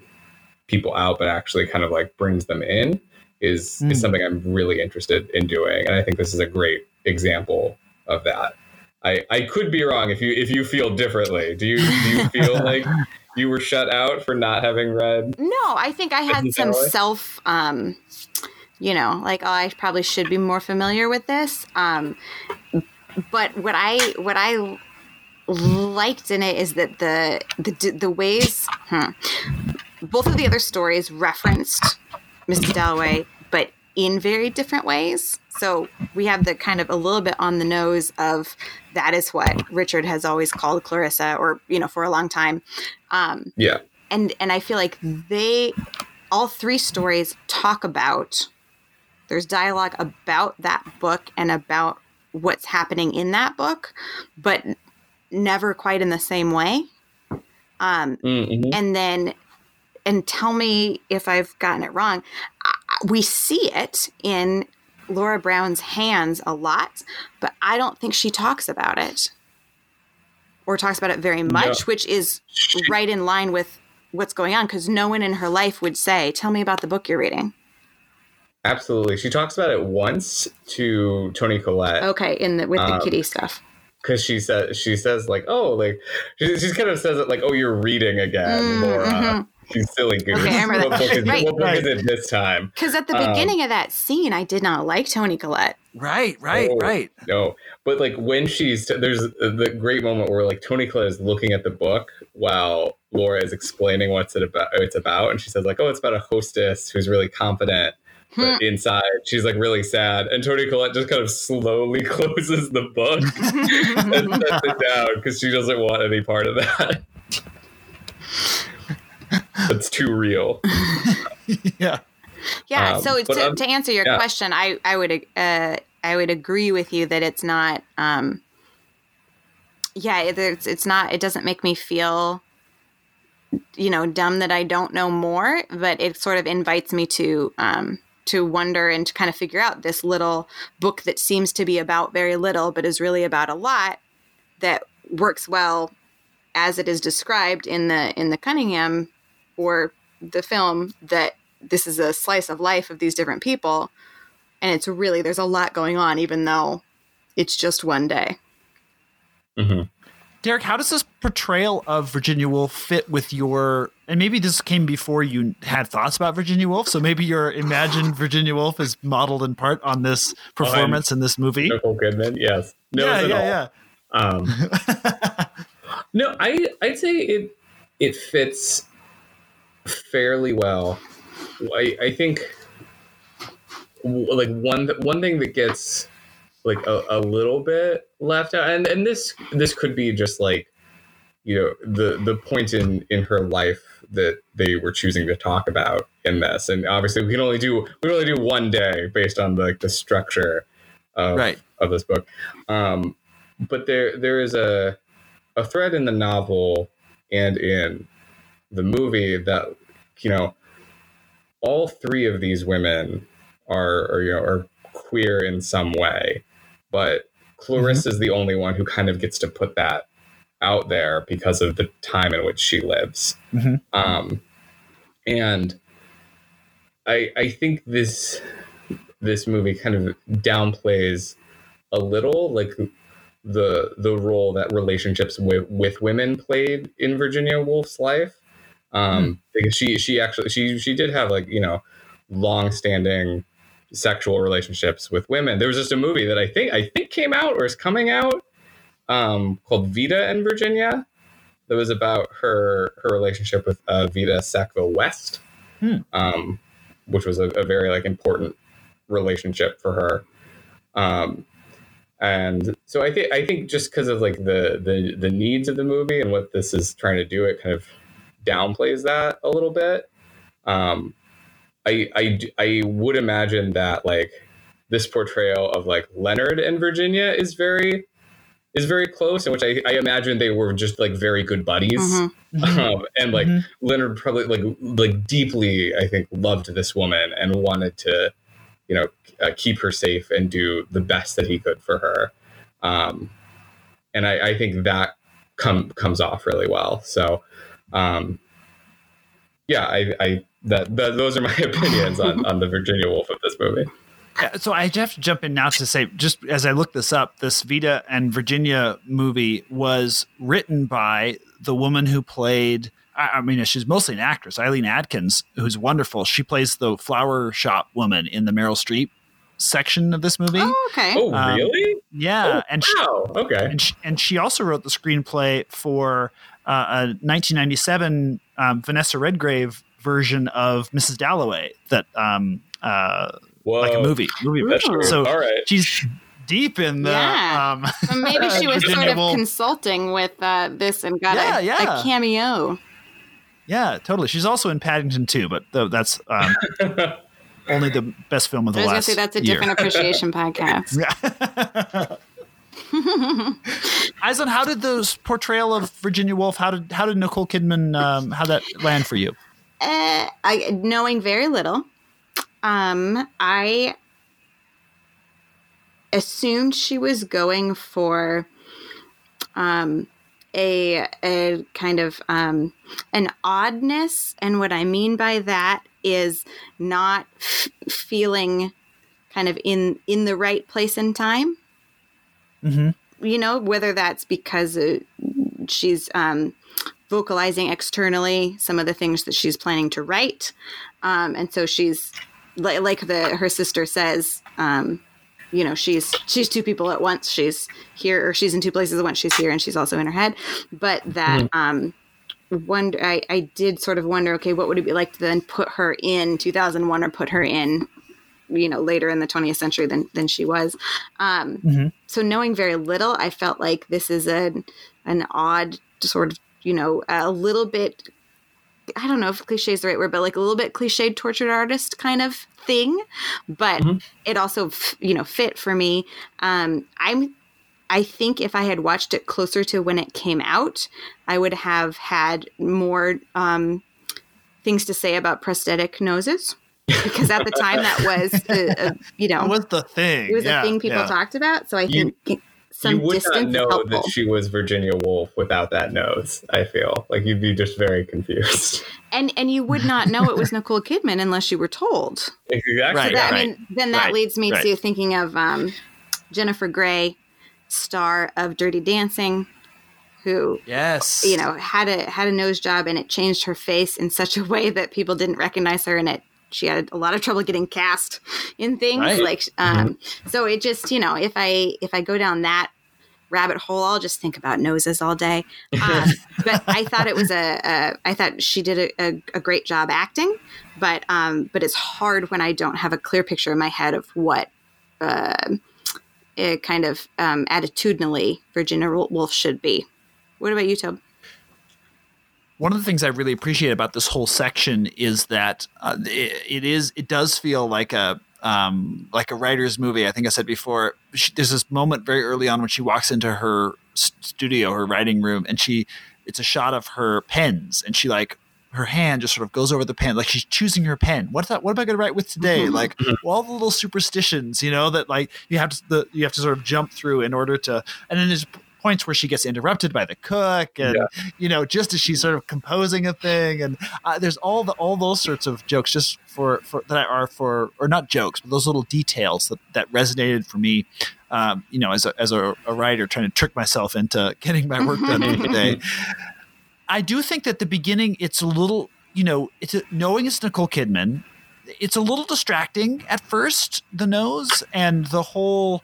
people out but actually kind of like brings them in is is Mm. something I'm really interested in doing and I think this is a great example of that. I, I could be wrong if you if you feel differently. Do you do you feel like you were shut out for not having read? No, I think I had some that self, um, you know, like oh, I probably should be more familiar with this. Um, but what I what I liked in it is that the the the ways hmm, both of the other stories referenced Mrs. Dalloway, but in very different ways. So we have the kind of a little bit on the nose of that is what Richard has always called Clarissa, or you know, for a long time. Um, Yeah. and and I feel like they all three stories talk about there's dialogue about that book and about what's happening in that book, but never quite in the same way. Um, Mhm. and then and tell me if I've gotten it wrong. We see it in Laura Brown's hands a lot, but I don't think she talks about it or talks about it very much, No. which is right in line with what's going on because no one in her life would say, "Tell me about the book you're reading." Absolutely. She talks about it once to Toni Collette. Okay, in the with the Um, kitty stuff. because she says she says like oh like she, she kind of says it like oh you're reading again Mm, Laura mhm. You silly goose Okay, I remember what that. book, is, Right. what book Right. is it this time Because at the um, beginning of that scene, I did not like Toni Collette. Right, right, Oh, right. no but like when she's there's the great moment where like Toni Collette is looking at the book while Laura is explaining what's it about it's about and she says like oh it's about a hostess who's really confident Hmm. but inside she's like really sad and Toni Collette just kind of slowly closes the book and sets it down because she doesn't want any part of that. It's too real. yeah. Yeah. Um, so to, um, to answer your yeah. question, I I would uh, I would agree with you that it's not. Um, yeah, it- it's it's not. It doesn't make me feel, you know, dumb that I don't know more. But it sort of invites me to um, to wonder and to kind of figure out this little book that seems to be about very little, but is really about a lot. That works well as it is described in the in the Cunningham or the film that this is a slice of life of these different people and it's really there's a lot going on even though it's just one day Derek, how does this portrayal of Virginia Woolf fit with your and maybe this came before you had thoughts about Virginia Woolf, so maybe your imagined Virginia Woolf is modeled in part on this performance in this movie. Nicole Kidman, yes. No, yeah, at all. yeah, yeah. Um, no, I I'd say it it fits fairly well. I I think like one one thing that gets like a, a little bit left out, and and this this could be just like you know the the point in in her life that they were choosing to talk about in this, and obviously we can only do we can only do one day based on like the structure of Right. of this book. Um, but there there is a a thread in the novel and in the movie that you know all three of these women are, are you know are queer in some way, but Clarissa is the only one who kind of gets to put that out there because of the time in which she lives. Mhm. Um, and I I think this this movie kind of downplays a little like the the role that relationships with with women played in Virginia Woolf's life. Um, because she she actually she she did have like you know long standing sexual relationships with women. There was just a movie that I think I think came out or is coming out um, called Vita and Virginia that was about her her relationship with uh, Vita Sackville West, Hmm. um, which was a, a very like important relationship for her. Um, and so I think I think just because of like the the the needs of the movie and what this is trying to do, it kind of downplays that a little bit. Um, I I I would imagine that like this portrayal of like Leonard and Virginia is very is very close, in which I, I imagine they were just like very good buddies. Mhm. Um, and like Mhm. Leonard probably like like deeply, I think, loved this woman and wanted to, you know, uh, keep her safe and do the best that he could for her. Um, and I, I think that come comes off really well. So, um, yeah, I, I that, that those are my opinions on on the Virginia Woolf of this movie. Yeah, so I have to jump in now to say, just as I look this up, this Vita and Virginia movie was written by the woman who played. I I mean, she's mostly an actress, Eileen Atkins, who's wonderful. She plays the flower shop woman in the Meryl Streep section of this movie. Oh, okay. Oh, Um, really? Yeah, and she, Okay. and she, and she also wrote the screenplay for uh, a 1997 um, Vanessa Redgrave version of Mrs. Dalloway that um uh like a movie movie That's version. So All right. she's deep in the Yeah. um Well, maybe she was sort of consulting with uh, this and got Yeah, a, yeah. a cameo. yeah totally she's also in Paddington too but th- that's um only the best film of the I was last say that's a year. different appreciation podcast. Aislinn, how did those portrayal of Virginia Woolf how did how did Nicole Kidman um how that land for you? Uh, I knowing very little, um, I assumed she was going for um, a a kind of um, an oddness, and what I mean by that is not f- feeling kind of in in the right place and time. Mhm. You know, whether that's because uh, she's um, vocalizing externally some of the things that she's planning to write, um, and so she's like, like the her sister says, um, you know, she's she's two people at once. She's here, or she's in two places at once. She's here, and she's also in her head. But that um, wonder, I, I did sort of wonder, okay, what would it be like to then put her in 2001 or put her in you know later in the 20th century than than she was. Um so knowing very little i felt like this is an an odd sort of you know a little bit i don't know if cliche is the right word but like a little bit cliched tortured artist kind of thing. But it also f- you know fit for me. Um i'm I think if I had watched it closer to when it came out, I would have had more um, things to say about prosthetic noses. Because at the time, that was, uh, uh, you know, That was the thing it was yeah, a thing people yeah. talked about. So I You- think some you would distance not know helpful. that she was Virginia Woolf without that nose. I feel like you'd be just very confused. and and you would not know it was Nicole Kidman unless you were told. exactly. Right, that, right. I mean, then that right, leads me right. to thinking of um, Jennifer Grey, star of Dirty Dancing, who yes you know had a had a nose job and it changed her face in such a way that people didn't recognize her and it she had a lot of trouble getting cast in things Right. like um so it just you know if i if i go down that rabbit hole i'll just think about noses all day. Um, but i thought it was a, a i thought she did a, a, a great job acting but um but it's hard when i don't have a clear picture in my head of what uh, uh kind of um attitudinally virginia woolf should be. What about you tob one of the things I really appreciate about this whole section is that uh, it, it is it does feel like a um, like a writer's movie. I think I said before. She, there's this moment very early on when she walks into her studio, her writing room, and she it's a shot of her pens, and she like her hand just sort of goes over the pen, like she's choosing her pen. What thought? What am I going to write with today? like all the little superstitions, you know, that like you have to the, you have to sort of jump through in order to. And then there's points where she gets interrupted by the cook, and Yeah. you know, just as she's sort of composing a thing, and uh, there's all the all those sorts of jokes just for for that are for or not jokes, but those little details that that resonated for me. Um, you know, as a as a, a writer, trying to trick myself into getting my work done for the day. I do think that the beginning, it's a little, you know, it's a, knowing it's Nicole Kidman, it's a little distracting at first. The nose and the whole,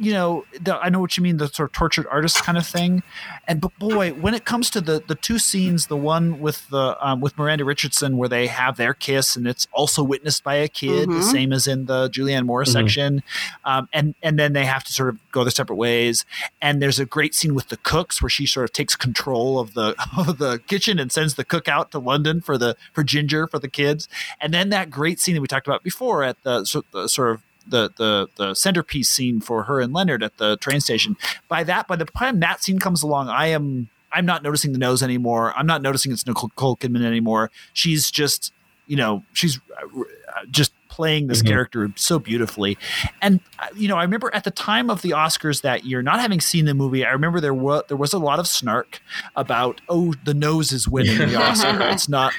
you know, the, I know what you mean, the sort of tortured artist kind of thing. And but boy, when it comes to the the two scenes, the one with the um, with Miranda Richardson where they have their kiss and it's also witnessed by a kid, the Mhm. same as in the Julianne Moore section, um, and and then they have to sort of go their separate ways. And there's a great scene with the cooks where she sort of takes control of the of the kitchen and sends the cook out to London for the for Ginger for the kids. And then that great scene that we talked about before at the, so, the sort of the, the the centerpiece scene for her and Leonard at the train station. By that, by the time that scene comes along, I am I'm not noticing the nose anymore. I'm not noticing it's Nicole Kidman anymore. She's just you know she's uh, just playing this character so beautifully. And uh, you know, I remember at the time of the Oscars that year, not having seen the movie, I remember there was there was a lot of snark about oh the nose is winning the Oscar. it's not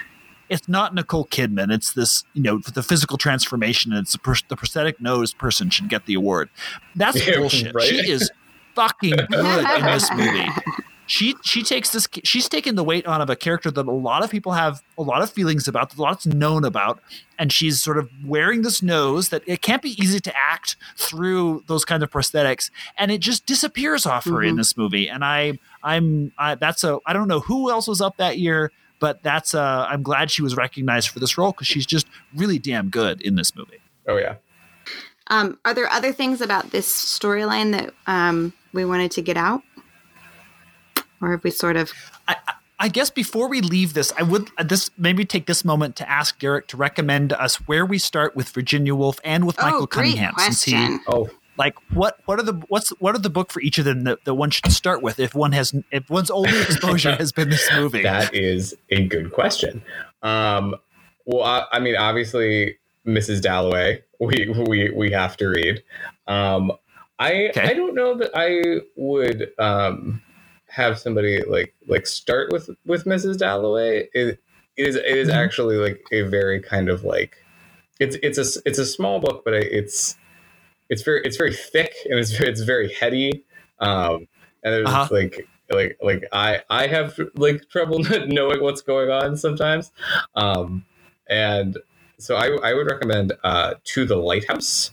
it's not Nicole Kidman. It's this, you know, the physical transformation. It's the, pros- the prosthetic nose person should get the award. That's Yeah, bullshit. right. She is fucking good in this movie. she she takes this she's taken the weight on of a character that a lot of people have a lot of feelings about that lots known about and she's sort of wearing this nose that it can't be easy to act through those kind of prosthetics and it just disappears off her in mm-hmm. this movie and i i'm I, that's a i don't know who else was up that year but that's uh i'm glad she was recognized for this role because she's just really damn good in this movie Oh yeah. Um, are there other things about this storyline that um, we wanted to get out? Or have we sort of. I guess before we leave this, I would uh, this maybe take this moment to ask Derek to recommend to us where we start with Virginia Woolf and with Michael oh, great Cunningham, since he. Oh, like what what are the what's what are the book for each of them that, that one should start with if one has if one's only exposure has been this movie. that is a good question. Um, well, I, I mean, obviously, Mrs. Dalloway, we we we have to read. Um, I Okay. I don't know that I would um, have somebody like like start with with Mrs. Dalloway. It, it is it is Mhm. actually like a very kind of like it's it's a it's a small book, but it's it's very it's very thick and it's it's very heady. Um, and there's Uh-huh. like like like I I have like trouble knowing what's going on sometimes. Um, and so I I would recommend uh to the lighthouse.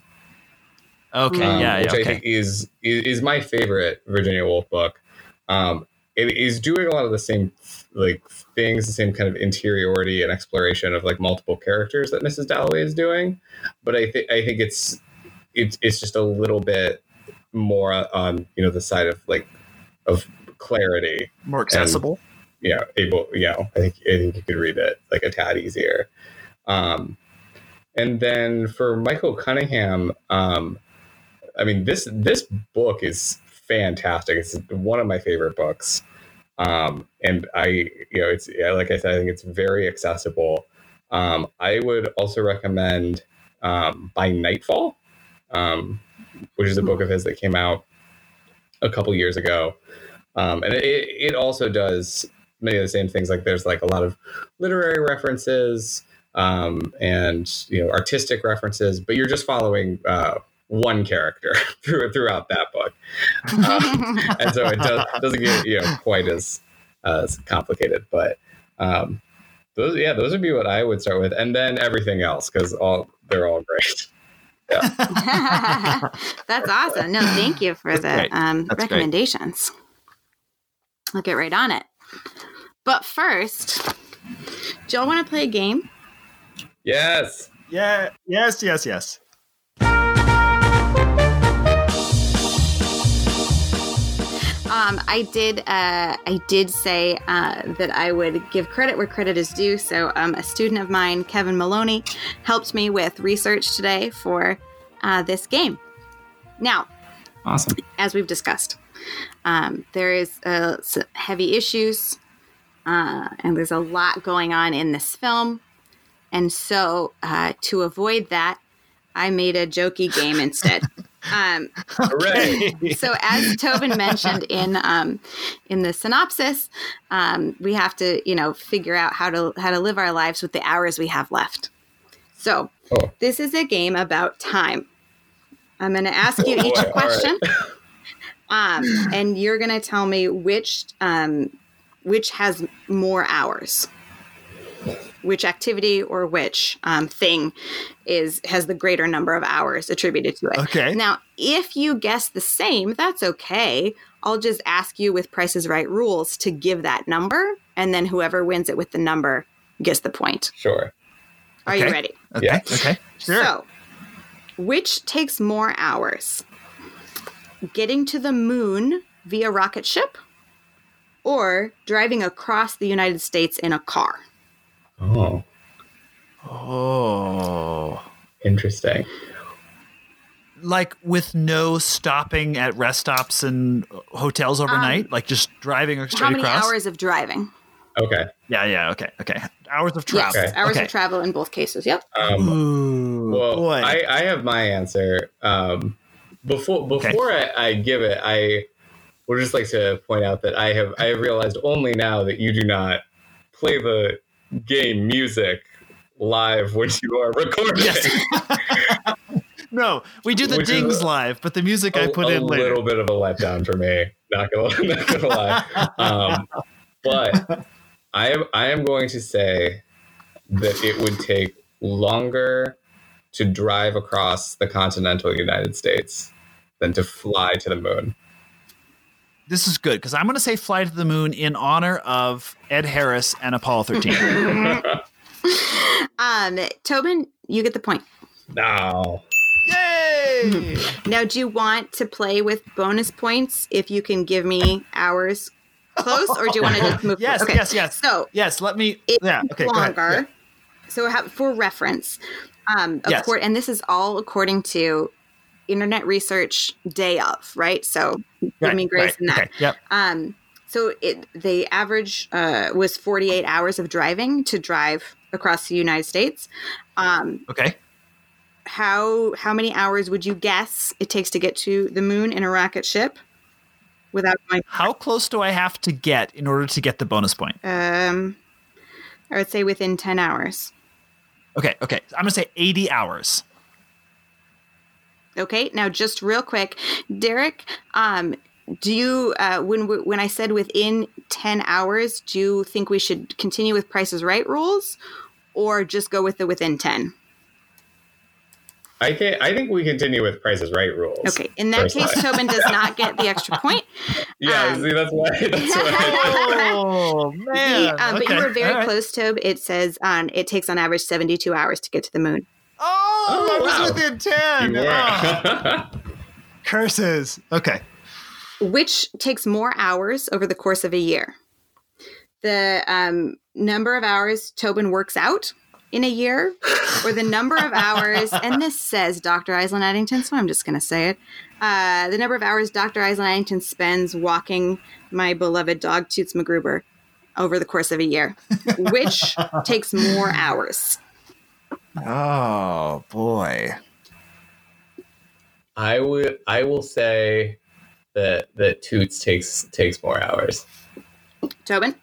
okay, um, yeah, which yeah, I think is, is is my favorite Virginia Woolf book. Um, it is doing a lot of the same like things, the same kind of interiority and exploration of like multiple characters that Mrs. Dalloway is doing, but I think I think it's it's it's just a little bit more on you know the side of like of clarity More accessible. you know, able, know, I think I think you could read it like a tad easier. Um, and then for Michael Cunningham, um, I mean this this book is fantastic. It's one of my favorite books, um, and I, you know, it's yeah, like I said, I think it's very accessible. Um, I would also recommend um, By Nightfall, um, which is a book of his that came out a couple years ago. Um, and it, it also does many of the same things. Like there's like a lot of literary references um, and you know artistic references, but you're just following uh, one character through, throughout that book, Um, and so it does, doesn't get you know quite as as complicated. But um, those yeah, those would be what I would start with, and then everything else because all they're all great. That's awesome. No, thank you for the um, That's great. recommendations. I'll get right on it. But first, do y'all want to play a game? Yes. Yeah, yes, yes, yes. Um, I did. Uh, I did say uh, that I would give credit where credit is due. So, um, a student of mine, Kevin Maloney, helped me with research today for uh, this game. Now, Awesome. as we've discussed, um, there is uh, heavy issues, uh, and there's a lot going on in this film. And so, uh, to avoid that, I made a jokey game instead. Um, Hooray. so as Tobin mentioned in um, in the synopsis, um, we have to you know figure out how to how to live our lives with the hours we have left. So Oh. this is a game about time. I'm going to ask you Oh, each boy. question, um, and you're going to tell me which um, which has more hours, which activity or which um, thing is has the greater number of hours attributed to it. Okay. Now, if you guess the same, that's okay. I'll just ask you with Price's Right rules to give that number, and then whoever wins it with the number gets the point. Sure. Are you ready? Okay. Yeah. Okay. Sure. So, which takes more hours? Getting to the moon via rocket ship or driving across the United States in a car? Oh, oh. interesting. Like with no stopping at rest stops and hotels overnight, like just driving straight Um, How many across. hours of driving? Okay. Yeah, yeah, okay, okay. Hours of travel. Yes, hours okay. of travel in both cases. Yep. Um, Ooh, well, boy. I, I have my answer. Um, before before I, I give it, I would just like to point out that I have I have realized only now that you do not play the game music live when you are recording. Yes. no, we do the Which dings live, but the music I a, put a in later. A little bit of a letdown for me. Not gonna, not gonna lie. Um, but I am I am going to say that it would take longer to drive across the continental United States than to fly to the moon. This is good because I'm going to say fly to the moon in honor of Ed Harris and Apollo 13. Um, Tobin, you get the point. No. Yay! Now, do you want to play with bonus points if you can give me hours close, or do you want to just move? yes, okay. yes, yes. So yes, let me. it's yeah, okay, go ahead. longer. Yeah. So ha- for reference, um, Yes. accord- and this is all according to Internet Research Day of, right? So give Right, me grace right, in that. Okay, yep. Um, so it the average uh, was 48 hours of driving to drive across the United States. Um, Okay. how how many hours would you guess it takes to get to the moon in a rocket ship without going? How close do I have to get in order to get the bonus point? Um, I would say within 10 hours. Okay, okay. I'm going to say 80 hours. Okay, now just real quick, Derek, um, do you uh, when when I said within ten hours, do you think we should continue with Prices Right rules, or just go with the within ten? I think I think we continue with Prices Right rules. Okay, in that Personally. case, Tobin does not get the extra point. Yeah, Um, see, that's why. That's why. Oh, The- man. um, But you were very all right. close, Tob. It says um, it takes on average seventy-two hours to get to the moon. Oh, Oh, I was wow. within 10. You Oh, curses. Okay. which takes more hours over the course of a year. The um, number of hours Tobin works out in a year, or the number of hours, and this says Dr. Aislinn Addington, so I'm just going to say it. Uh, the number of hours Dr. Aislinn Addington spends walking my beloved dog Toots McGruber over the course of a year, which takes more hours. Oh, boy. I would. I will say that that Toots takes takes more hours. Tobin,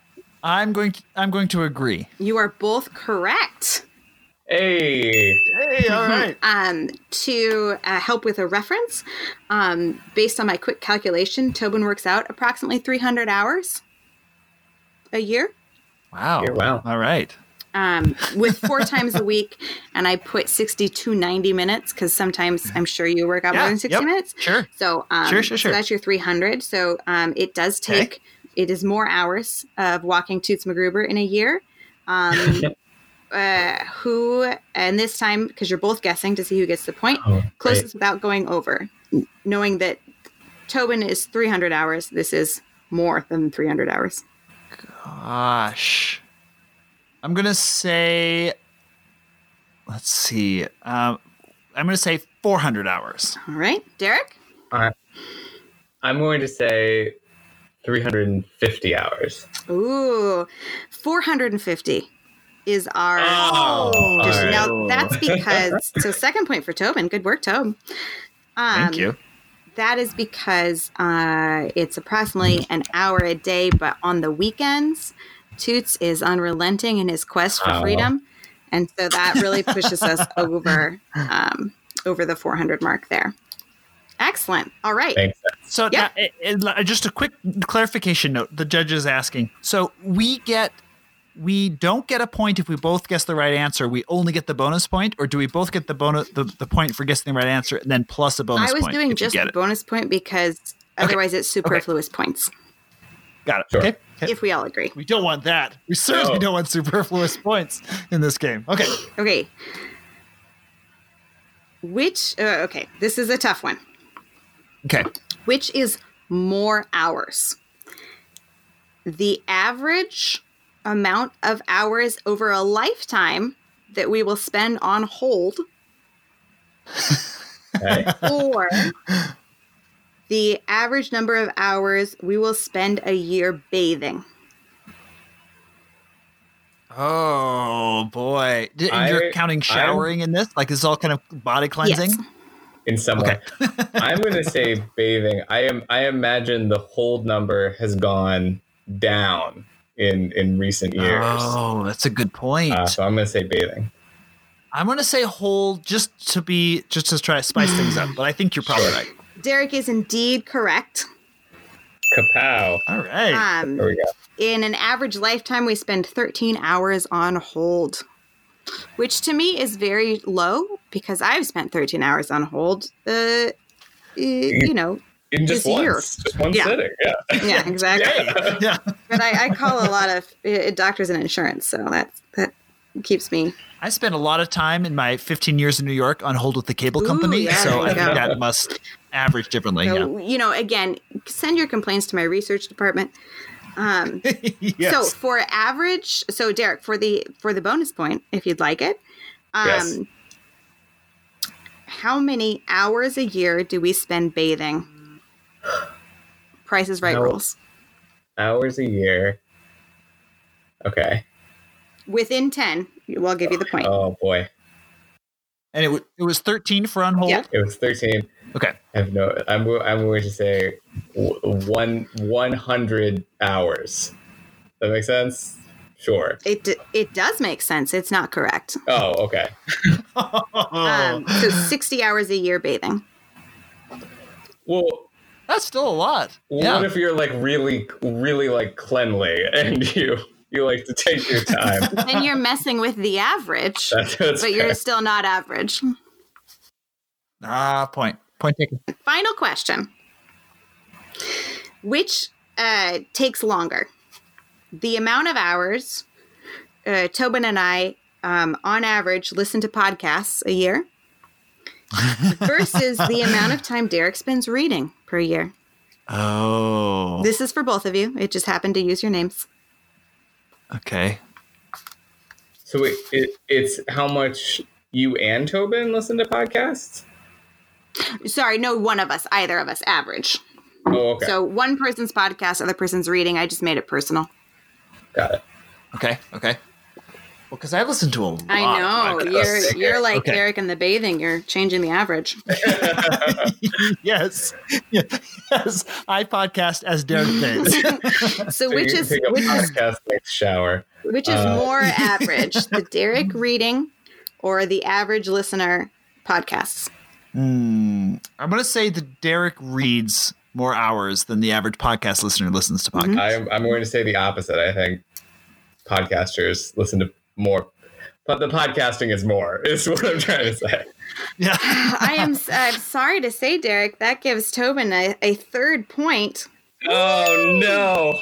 I'm going to, I'm going to agree. you are both correct. Hey, Hey, all right. um, to uh, help with a reference, um, based on my quick calculation, Tobin works out approximately 300 hours a year Wow. Yeah, wow. All right. Um, with four times a week. And I put 60 to 90 minutes because sometimes I'm sure you work out Yeah, more than 60 yep, minutes. Sure. So, um, Sure, sure, so sure. that's your 300. So um, it does Okay. take, it is more hours of walking Toots McGruber in a year. Um, uh, who, and this time, because you're both guessing to see who gets the point, Oh, closest without going over, knowing that Tobin is 300 hours. This is more than 300 hours. Gosh. I'm going to say, let's see. Um, I'm going to say 400 hours. All right, Derek? All right. I'm going to say 350 hours. Ooh, 450 is our. Oh, Just- all right. Now, that's because. So, second point for Tobin. Good work, Tob. Um, Thank you. That is because uh, it's approximately an hour a day, but on the weekends, Toots is unrelenting in his quest for Oh. freedom, and so that really pushes us over um, over the 400 mark there. Excellent. All right. So Yeah. now, it- it- just a quick clarification note. The judge is asking. So we get, we don't get a point if we both guess the right answer. We only get the bonus point, or do we both get the bonus the, the point for guessing the right answer and then plus a bonus I was point? doing just a bonus point because otherwise it's superfluous points. Got it. Sure. Okay. Okay. If we all agree. we don't want that. We certainly No. don't want superfluous points in this game. Okay. Okay. Which, uh, okay, this is a tough one. Okay. Which is more hours? The average amount of hours over a lifetime that we will spend on hold, Okay. or the average number of hours we will spend a year bathing. Oh boy! D- I- you're counting I'm- showering in this? Like this is all kind of body cleansing? Yes. In some way, I'm going to say bathing. I am. I imagine the hold number has gone down in in recent years. Oh, that's a good point. Uh, so I'm going to say bathing. I'm gonna say hold just to be just to try to spice things up, but I think you're probably right. Derek is indeed correct. Kapow. All right. Um, There we go. in an average lifetime, we spend 13 hours on hold, which to me is very low because I've spent 13 hours on hold. Uh, you know, In just this year. just one Yeah. sitting. Yeah. yeah, exactly. yeah. yeah. But I, I call a lot of uh, doctors and insurance, so that that keeps me. I spent a lot of time in my 15 years in New York on hold with the cable Ooh, company, yeah, so I think that must average differently. So you know, again, send your complaints to my research department. Um, yes. So for average, so Derek, for the for the bonus point, if you'd like it, um, Yes. how many hours a year do we spend bathing? Price is right No. rules. Hours a year. Okay. Within ten, well, I'll give you the point. Oh boy. and it, w- it was 13 for on hold. Yeah. It was 13. Okay. I have no. I'm. I'm going to say one 100 hours. That makes sense. Sure. It d- it does make sense. It's not correct. Oh, okay. Um, so sixty hours a year bathing. Well, That's still a lot. what yeah. if you're like really, really like cleanly and you you like to take your time? and you're messing with the average, That's, that's but you're still not average. ah, point. Point taken. Final question. Which uh, takes longer? The amount of hours uh, Tobin and I, um, on average, listen to podcasts a year versus the amount of time Derek spends reading per year. Oh. This is for both of you. It just happened to use your names. okay. So it, it it's how much you and Tobin listen to podcasts? Sorry, no one of us, either of us, average. Oh, okay. So one person's podcast, other person's reading. I just made it personal. Got it. Okay. Okay. Well, because I listen to them. I know you're you're like Okay. Derek in the bathing. You're changing the average. yes. Yes. I podcast as Derek Bates. So which is take a which is podcast next shower. which is Uh, more average, the Derek reading or the average listener podcasts? Hmm. I'm going to say that Derek reads more hours than the average podcast listener listens to podcasts. I'm I'm going to say the opposite. I think podcasters listen to more, but the podcasting is more. Is what I'm trying to say. Yeah. I am s- I'm sorry to say, Derek, that gives Tobin a, a third point Oh no!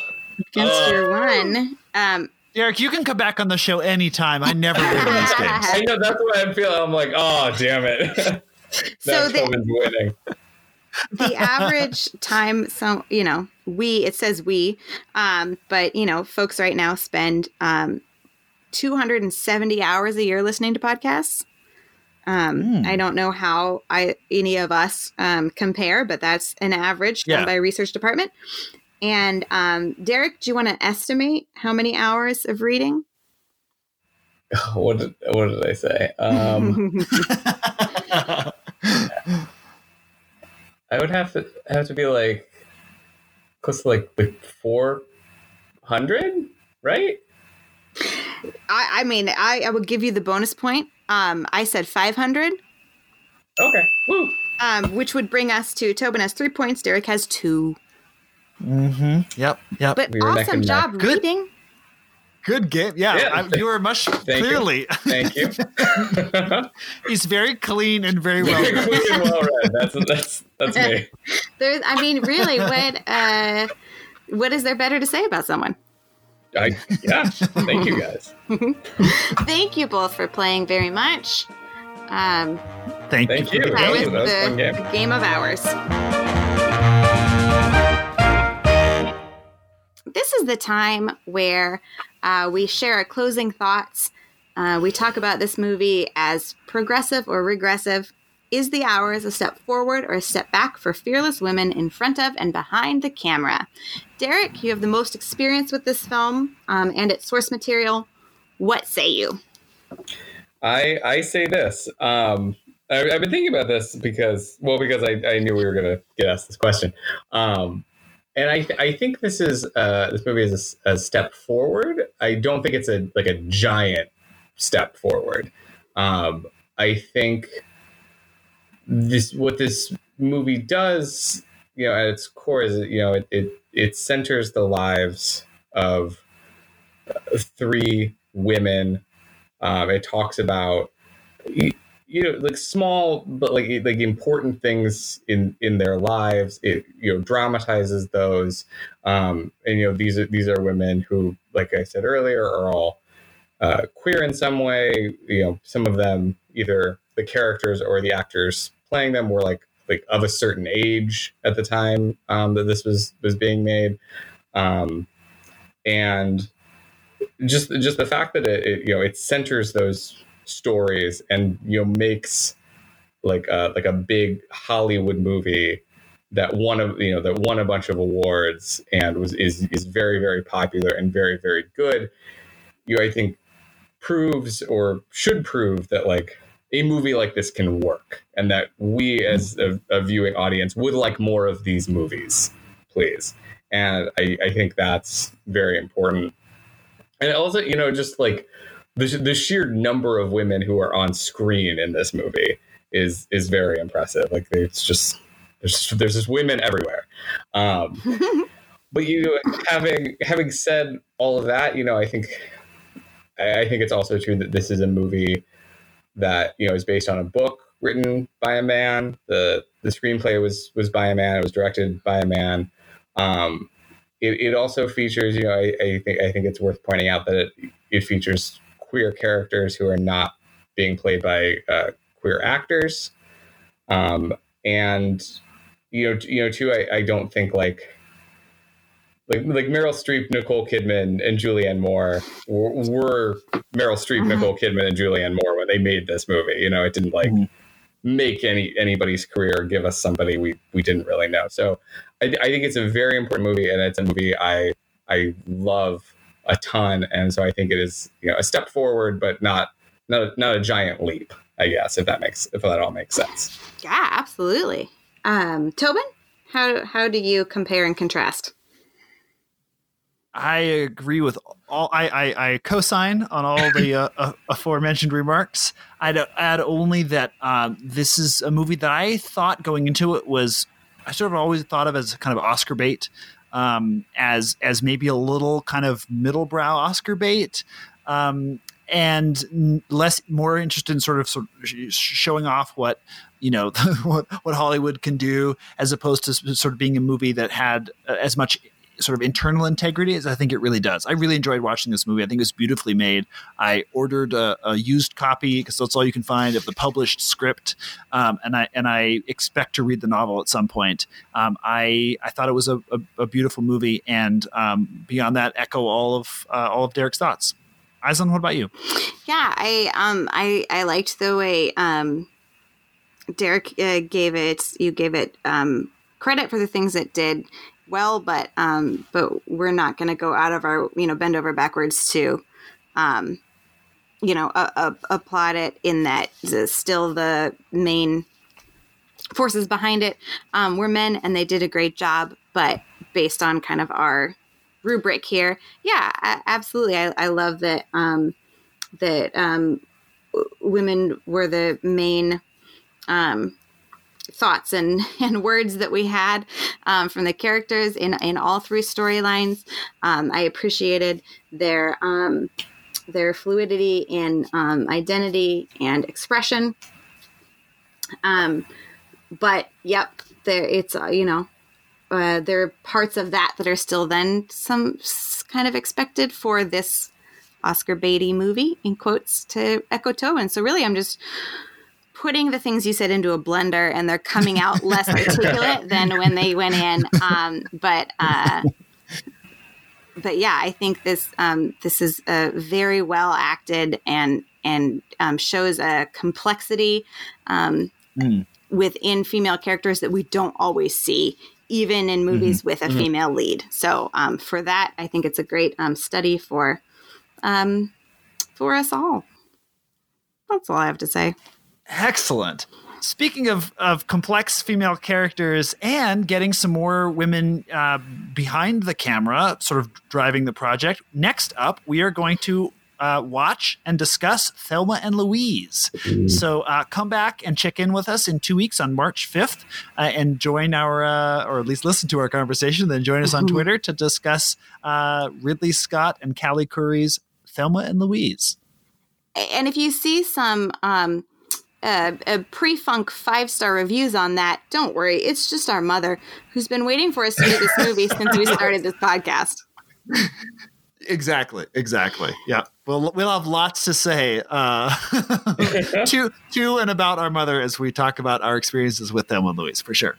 against Oh. your one. Um, Derek, you can come back on the show anytime. I never win these games. I know that's what I'm feeling. I'm like, oh damn it! so Tobin's winning. the average time so you know we it says we um but you know folks right now spend um 270 hours a year listening to podcasts um Hmm. i don't know how i any of us um compare but that's an average done Yeah. by research department and um derek do you want to estimate how many hours of reading What did what did I say? Um, I would have to have to be like close to like like four hundred, right? I, I mean I, I would give you the bonus point um i said 500 Okay. Woo. um, which would bring us to Tobin has three points. Derek has two. Mm-hmm. Yep. Yep. But We awesome job Good. reading. Good game. Yeah. Yeah. I, you were much you. clearly. Thank you. He's very clean and very well. Very clean and well read. That's that's that's me. There's, I mean, really, what uh, what is there better to say about someone? I, yeah. Thank you guys. Thank you both for playing very much. Um, Thank, Thank you. you. that That was was- that was a fun the game. game of ours. This is the time where uh, we share our closing thoughts. Uh, we talk about this movie as progressive or regressive. Is the hours a step forward or a step back for fearless women in front of and behind the camera? Derek, you have the most experience with this film um, and its source material. What say you? I I say this. Um, I, I've been thinking about this because, well, because I, I knew we were going to get asked this question. Um, and I I think this is uh, this movie is a step forward. I don't think it's a like a giant step forward. Um, I think this what this movie does, you know, at its core is you know it, it it centers the lives of uh, three women. Um, it talks about you know like small but like like important things in in their lives it you know dramatizes those um and you know these are these are women who like i said earlier are all uh, queer in some way you know some of them either the characters or the actors playing them were like like of a certain age at the time um, that this was was being made um and just just the fact that it, it you know it centers those stories and you know makes like a, like a big Hollywood movie that won of you know that won a bunch of awards and was is is very very popular and very very good. You I think proves or should prove that like a movie like this can work and that we as a, a viewing audience would like more of these movies, please. And I, I think that's very important. And also, you know, just like the, the sheer number of women who are on screen in this movie is is very impressive. Like it's just there's there's just women everywhere. Um, but you having having said all of that, you know, I think I, I think it's also true that this is a movie that you know is based on a book written by a man. the The screenplay was was by a man. It was directed by a man. Um, it, it also features, you know, I, I think I think it's worth pointing out that it, it features queer characters who are not being played by uh, queer actors. Um, and you know, you know, too, I, I don't think like like like Meryl Streep, Nicole Kidman, and Julianne Moore were, were Meryl Streep, mm-hmm. Nicole Kidman, and Julianne Moore when they made this movie. You know, it didn't like mm-hmm. make any anybody's career or give us somebody we we didn't really know. So I, I think it's a very important movie, and it's a movie I I love a ton, and so I think it is you know a step forward, but not not a, not a giant leap. I guess if that makes if that all makes sense. Yeah, absolutely. Um, Tobin, how how do you compare and contrast? I agree with all. I I, I co-sign on all the uh, uh, aforementioned remarks. I'd add only that um, this is a movie that I thought going into it was I sort of always thought of as kind of Oscar bait um, as as maybe a little kind of middle brow Oscar bait. Um, and less more interested in sort of, sort of showing off what you know what, what Hollywood can do, as opposed to sort of being a movie that had uh, as much sort of internal integrity as I think it really does. I really enjoyed watching this movie. I think it was beautifully made. I ordered a, a used copy because that's all you can find of the published script, um, and I and I expect to read the novel at some point. Um, I I thought it was a, a, a beautiful movie, and um, beyond that, echo all of uh, all of Derek's thoughts. Aislinn, what about you? Yeah, I um I I liked the way um Derek uh, gave it. You gave it um credit for the things it did well, but um, but we're not going to go out of our you know bend over backwards to, um, you know, applaud it in that still the main forces behind it um, were men and they did a great job, but based on kind of our rubric here, yeah, absolutely, I, I love that um, that um, women were the main um, thoughts and, and words that we had um, from the characters in, in all three storylines. Um, I appreciated their um, their fluidity in um, identity and expression. Um, but yep, there it's uh, you know uh, there are parts of that that are still then some kind of expected for this Oscar Beatty movie in quotes to echo Tobin. So really, I'm just putting the things you said into a blender and they're coming out less articulate than when they went in. Um, but uh, but yeah, I think this um, this is a very well acted and and um, shows a complexity um, mm. within female characters that we don't always see. Even in movies mm-hmm. with a mm-hmm. female lead, so um, for that, I think it's a great um, study for for us all. That's all I have to say. Excellent. Speaking of, of complex female characters and getting some more women uh, behind the camera, sort of driving the project, next up, we are going to uh, watch and discuss Thelma and Louise. So uh, come back and check in with us in two weeks on March 5th uh, and join our, uh, or at least listen to our conversation, then join us on Twitter to discuss uh, Ridley Scott and Callie Khouri's Thelma and Louise. And if you see some um, uh, uh, pre-funk five-star reviews on that, don't worry. It's just our mother who's been waiting for us to do this movie since we started this podcast. Exactly. Exactly. Yeah. We'll we'll have lots to say uh, to to and about our mother as we talk about our experiences with Thelma and Louise for sure.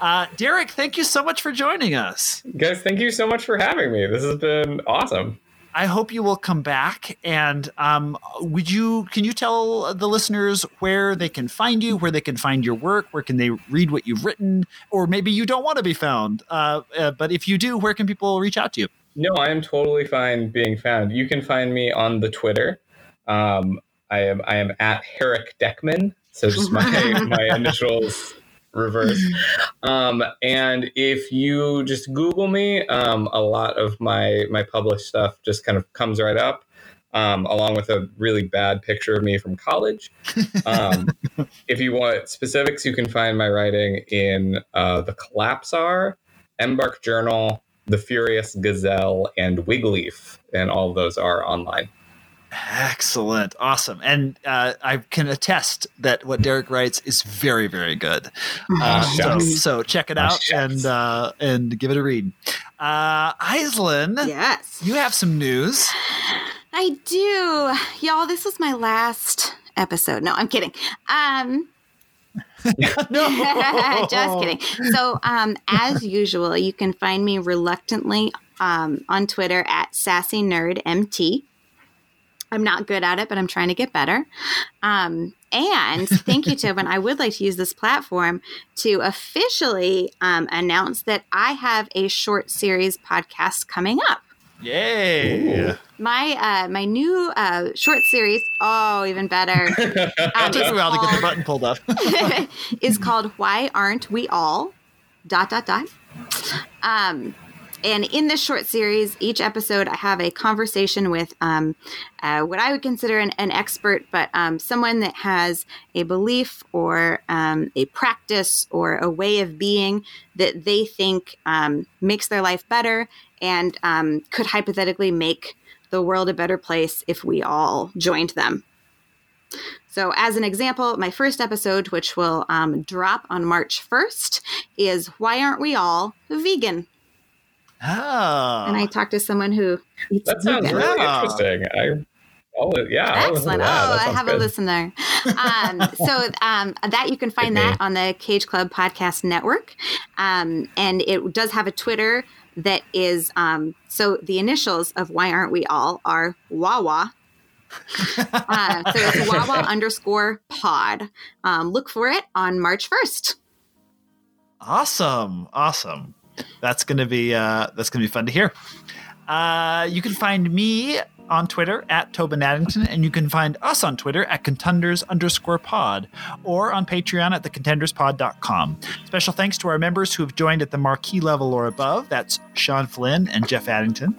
Uh, Derek, thank you so much for joining us. Guys, thank you so much for having me. This has been awesome. I hope you will come back. And um, would you can you tell the listeners where they can find you, where they can find your work, where can they read what you've written, or maybe you don't want to be found. Uh, uh, but if you do, where can people reach out to you? No, I am totally fine being found. You can find me on the Twitter. Um, I am I am at Herek Deckman. So just my my initials reverse. Um, and if you just Google me, um, a lot of my my published stuff just kind of comes right up. Um, along with a really bad picture of me from college. Um, if you want specifics, you can find my writing in uh, the Collapsar, Embark Journal, the Furious Gazelle, and Wigleaf, and all those are online. Excellent, awesome, and uh, I can attest that what Derek writes is very, very good. Uh, so, so check it out and uh, and give it a read. Uh, Aislinn, Yes. you have some news. I do. Y'all, this was my last episode. No, I'm kidding. Um no, just kidding. So, um, as usual, you can find me reluctantly um, on Twitter at sassy nerd mt. I'm not good at it, but I'm trying to get better. Um, and thank you, Tobin. I would like to use this platform to officially um, announce that I have a short series podcast coming up. Yay! My uh, my new uh, short series. Oh, even better. Um, It took a while to get the button pulled up. is called Why Aren't We All? Dot dot dot. Um, and in this short series, each episode, I have a conversation with um, uh, what I would consider an, an expert, but um, someone that has a belief or um, a practice or a way of being that they think um, makes their life better and um, could hypothetically make the world a better place if we all joined them. So, as an example, my first episode, which will um, drop on March 1st, is Why Aren't We All Vegan? Oh, And I talked to someone who eats That sounds vegan. really Wow. interesting. I, I'll, yeah, I'll listen to Excellent. Oh, that. That I have good. a listener. Um, so um, that you can find Good that on the Cage Club Podcast Network, um, and it does have a Twitter that is um, so the initials of Why Aren't We All are Wawa. uh, so it's Wawa underscore Pod. Um, look for it on March first. Awesome, awesome. That's gonna be uh, that's gonna be fun to hear. Uh, you can find me on Twitter at Tobin Addington, and you can find us on Twitter at contenders underscore pod or on Patreon at thecontenderspod.com. Special thanks to our members who have joined at the marquee level or above. That's Sean Flynn and Jeff Addington.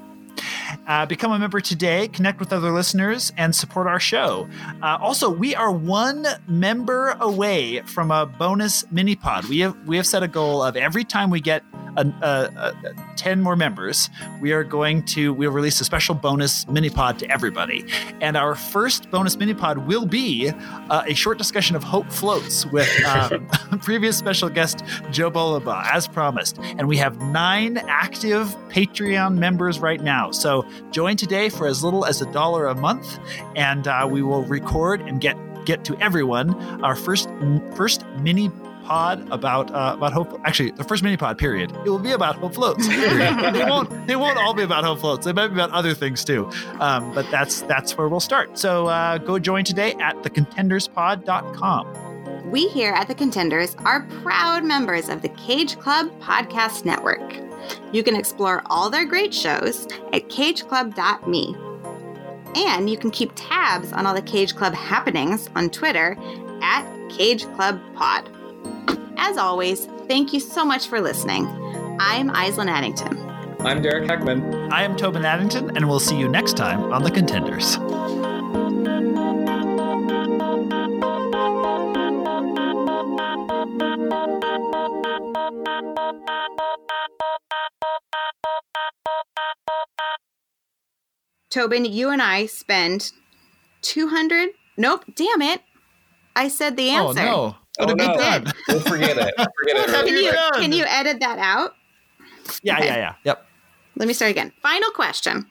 Uh, become a member today, connect with other listeners, and support our show. Uh, also, we are one member away from a bonus mini pod. We have we have set a goal of every time we get a, a, a, ten more members, we are going to we'll release a special bonus mini pod to everybody. And our first bonus mini pod will be uh, a short discussion of Hope Floats with um, previous special guest Joe Bolaba, as promised. And we have nine active Patreon members right now. So join today for as little as a dollar a month, and uh, we will record and get get to everyone our first first mini pod about uh, about hope. Actually, the first mini pod period. It will be about hope floats. they won't. They won't all be about hope floats. They might be about other things too. Um, but that's that's where we'll start. So uh, go join today at thecontenderspod.com. We here at The Contenders are proud members of the Cage Club Podcast Network. You can explore all their great shows at cageclub.me. And you can keep tabs on all the Cage Club happenings on Twitter at Cage Club Pod. As always, thank you so much for listening. I'm Aislinn Addington. I'm Derek Heckman. I am Tobin Addington, and we'll see you next time on The Contenders. Tobin, you and I spend 200. Nope, damn it. I said the Oh answer. no! Oh, what Oh, no. done? We'll forget it. Forget it. have Can you you, can you edit that out? Yeah, Okay. yeah, yeah. Yep. Let me start again. Final question.